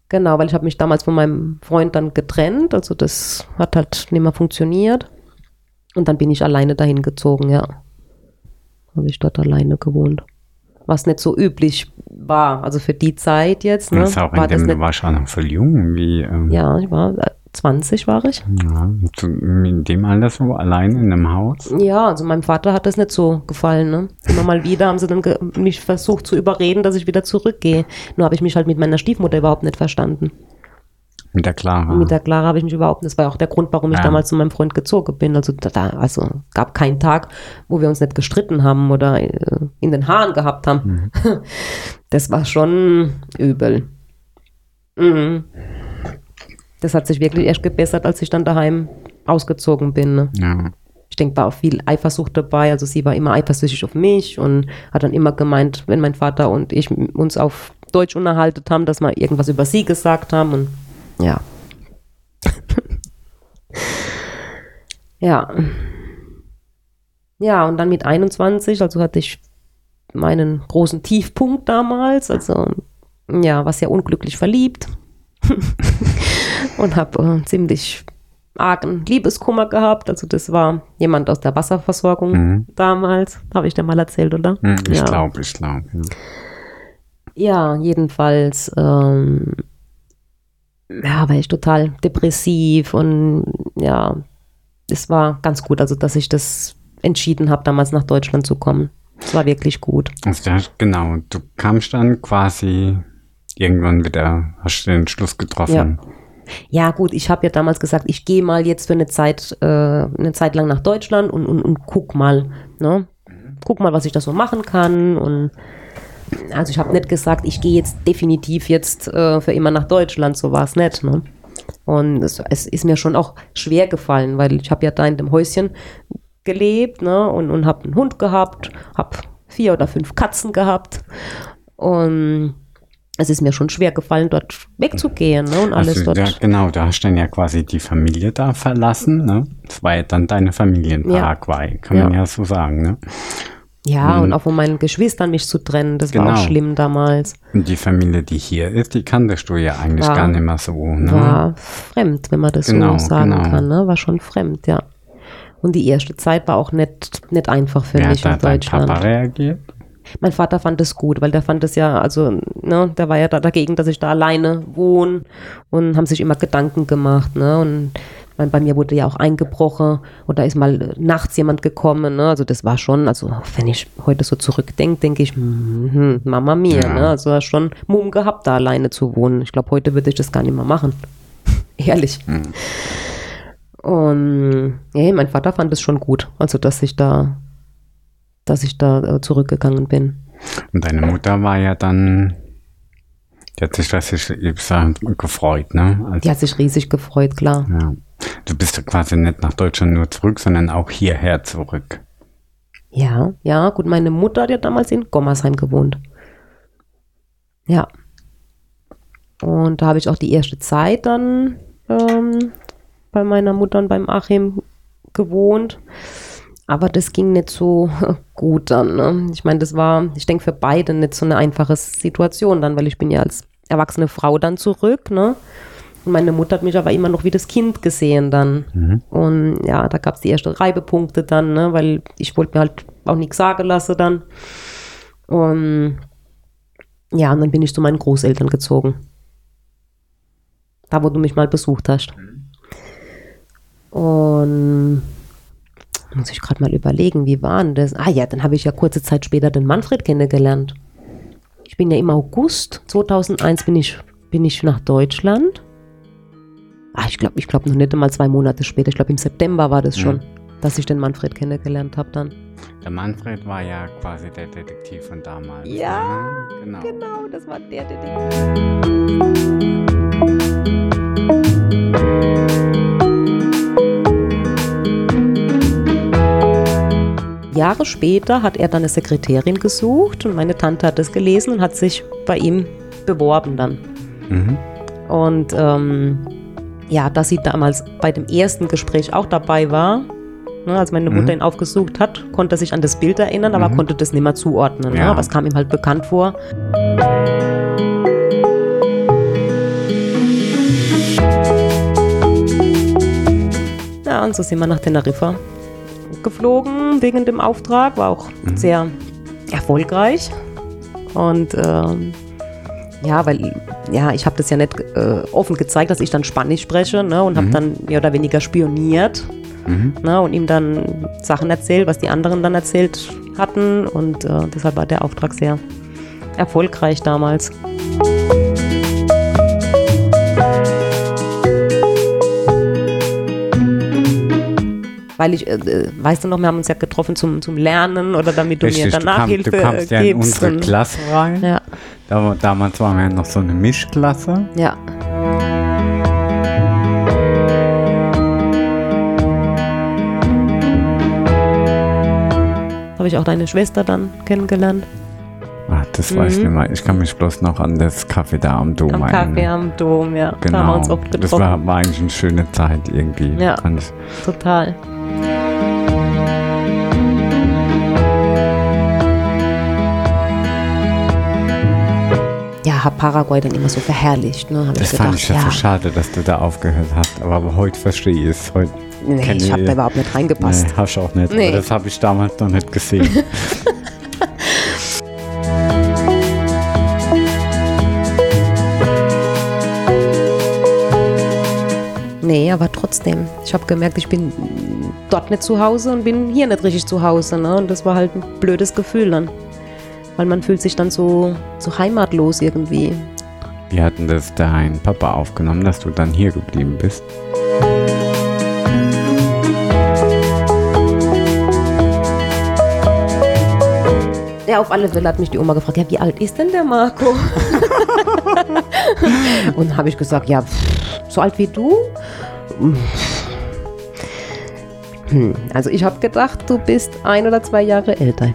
genau, weil ich habe mich damals von meinem Freund dann getrennt. Also das hat halt nicht mehr funktioniert. Und dann bin ich alleine dahin gezogen, ja. Habe ich dort alleine gewohnt. Was nicht so üblich war, also für die Zeit jetzt. Ne, das auch war in dem, du warst auch noch voll jung. Wie, ähm ja, ich war 20 war ich. Ja, in dem Alter so allein in einem Haus. Ja, also meinem Vater hat das nicht so gefallen. Ne? Immer mal wieder haben sie dann mich versucht zu überreden, dass ich wieder zurückgehe. Nur habe ich mich halt mit meiner Stiefmutter überhaupt nicht verstanden. Mit der Clara. Mit der Clara habe ich mich überhaupt nicht. Das war auch der Grund, warum ich Ja. damals zu meinem Freund gezogen bin. Also da, also gab keinen Tag, wo wir uns nicht gestritten haben oder äh, in den Haaren gehabt haben. Das war schon übel. Mhm. Das hat sich wirklich erst gebessert, als ich dann daheim ausgezogen bin. Ne? ja. Ich denke, war auch viel Eifersucht dabei. Also sie war immer eifersüchtig auf mich und hat dann immer gemeint, wenn mein Vater und ich uns auf Deutsch unterhalten haben, dass wir irgendwas über sie gesagt haben. Und ja. ja. Ja, und dann mit 21, also hatte ich meinen großen Tiefpunkt damals. Also ja, war sehr unglücklich verliebt. und habe äh, ziemlich argen Liebeskummer gehabt. Also das war jemand aus der Wasserversorgung Mhm. damals. Habe ich dir mal erzählt, oder? Hm, Ich ja. glaube, ich glaube. Ja. Ja, jedenfalls ähm, ja, war ich total depressiv und ja, es war ganz gut, also dass ich das entschieden habe, damals nach Deutschland zu kommen. Es war wirklich gut. Also, genau, du kamst dann quasi irgendwann wieder, hast du den Schluss getroffen. Ja, gut, ich habe ja damals gesagt, ich gehe mal jetzt für eine Zeit, äh, eine Zeit lang nach Deutschland und, und, und guck mal, ne? Guck mal, was ich da so machen kann. Und also ich habe nicht gesagt, ich gehe jetzt definitiv jetzt äh, für immer nach Deutschland, so war es nicht, ne? Und es, es ist mir schon auch schwer gefallen, weil ich habe ja da in dem Häuschen gelebt, ne? Und, und habe einen Hund gehabt, habe vier oder fünf Katzen gehabt. Und es ist mir schon schwer gefallen, dort wegzugehen, ne? Und alles Also, dort. ja, genau, du hast dann ja quasi die Familie da verlassen, ne? Das war ja dann deine Familie in Ja. Paraguay, kann man ja so sagen, ne? Ja, Mhm. und auch von meinen Geschwistern mich zu trennen, das war auch Genau. schlimm damals. Und die Familie, die hier ist, die kanntest du ja eigentlich War- gar nicht mehr so, ne? War fremd, wenn man das Genau, so sagen genau. kann, ne? War schon fremd, ja. Und die erste Zeit war auch nicht, nicht einfach für Wie mich da in Deutschland. Papa reagiert? Mein Vater fand es gut, weil der fand es ja, also, ne, der war ja da dagegen, dass ich da alleine wohne und haben sich immer Gedanken gemacht, ne, und bei mir wurde ja auch eingebrochen und da ist mal nachts jemand gekommen, ne, also das war schon, also wenn ich heute so zurückdenke, denke ich, hm, Mama mia, Ja. ne, also schon Mumm gehabt, da alleine zu wohnen. Ich glaube, heute würde ich das gar nicht mehr machen. Ehrlich. Und ja, mein Vater fand es schon gut, also dass ich da, dass ich da äh, zurückgegangen bin. Und deine Mutter war ja dann, die hat sich ich gesagt, gefreut, ne? Also, Die hat sich riesig gefreut, klar. ja. Du bist ja quasi nicht nach Deutschland nur zurück, sondern auch hierher zurück. Ja, ja, gut, meine Mutter hat ja damals in Gommersheim gewohnt. Ja. Und da habe ich auch die erste Zeit dann ähm, bei meiner Mutter und beim Achim gewohnt. Aber das ging nicht so gut dann. Ne? Ich meine, das war, ich denke, für beide nicht so eine einfache Situation dann, weil ich bin ja als erwachsene Frau dann zurück, ne? Und meine Mutter hat mich aber immer noch wie das Kind gesehen dann. Und ja, da gab es die ersten Reibepunkte dann, ne? weil ich wollte mir halt auch nichts sagen lassen dann. Und ja, und dann bin ich zu meinen Großeltern gezogen. Da, wo du mich mal besucht hast. Und muss ich gerade mal überlegen, wie war denn das? Ah ja, dann habe ich ja kurze Zeit später den Manfred kennengelernt. Ich bin ja im August 2001 bin ich, bin ich nach Deutschland. Ah, ich glaube, ich glaube noch nicht einmal zwei Monate später. Ich glaube, im September war das Mhm. schon, dass ich den Manfred kennengelernt habe dann. Der Manfred war ja quasi der Detektiv von damals. Ja, ne? genau. Genau, das war der Detektiv. Jahre später hat er dann eine Sekretärin gesucht und meine Tante hat das gelesen und hat sich bei ihm beworben dann. Mhm. Und ähm, ja, dass sie damals bei dem ersten Gespräch auch dabei war, ne, als meine Mutter ihn aufgesucht hat, konnte er sich an das Bild erinnern, aber Mhm. konnte das nicht mehr zuordnen. Ne? Ja. Aber es kam ihm halt bekannt vor. Ja, und so sind wir nach Teneriffa geflogen wegen dem Auftrag, war auch sehr erfolgreich. Und ähm, Ja, weil, ja, ich habe das ja nicht äh, offen gezeigt, dass ich dann Spanisch spreche ne, und habe Mhm. dann mehr oder weniger spioniert Mhm. ne, und ihm dann Sachen erzählt, was die anderen dann erzählt hatten und äh, deshalb war der Auftrag sehr erfolgreich damals. Weil ich, äh, äh, weißt du noch, wir haben uns ja getroffen zum, zum Lernen oder damit du Richtig, mir du, danach kam, Hilfe du kamst äh, ja in gibst. unsere Klasse rein. Ja, Da, damals waren wir ja noch so eine Mischklasse. ja. Habe ich auch deine Schwester dann kennengelernt. Ah, das weiß ich Mhm. nicht mehr. Ich kann mich bloß noch an das Café da am Dom Am erinnern. Café am Dom, ja. Genau. Da haben wir uns oft das getroffen. war, war eigentlich eine schöne Zeit irgendwie. Ja. Total. Hab Paraguay dann immer so verherrlicht, ne? Das ich fand gedacht, ich ja, ja, so schade, dass du da aufgehört hast. Aber, heute verstehe ich es. Heute nee, ich hab ich- da überhaupt nicht reingepasst. Nee, hast du auch nicht. Nee. Aber das habe ich damals noch nicht gesehen. Nee, aber trotzdem. Ich habe gemerkt, ich bin dort nicht zu Hause und bin hier nicht richtig zu Hause. Ne? Und das war halt ein blödes Gefühl dann. Weil man fühlt sich dann so, so heimatlos irgendwie. Wie hatten das dein Papa aufgenommen, dass du dann hier geblieben bist? Ja, auf alle Fälle hat mich die Oma gefragt, ja, wie alt ist denn der Marco? und habe ich gesagt, ja, so alt wie du? Hm, Also ich habe gedacht, du bist ein oder zwei Jahre älter.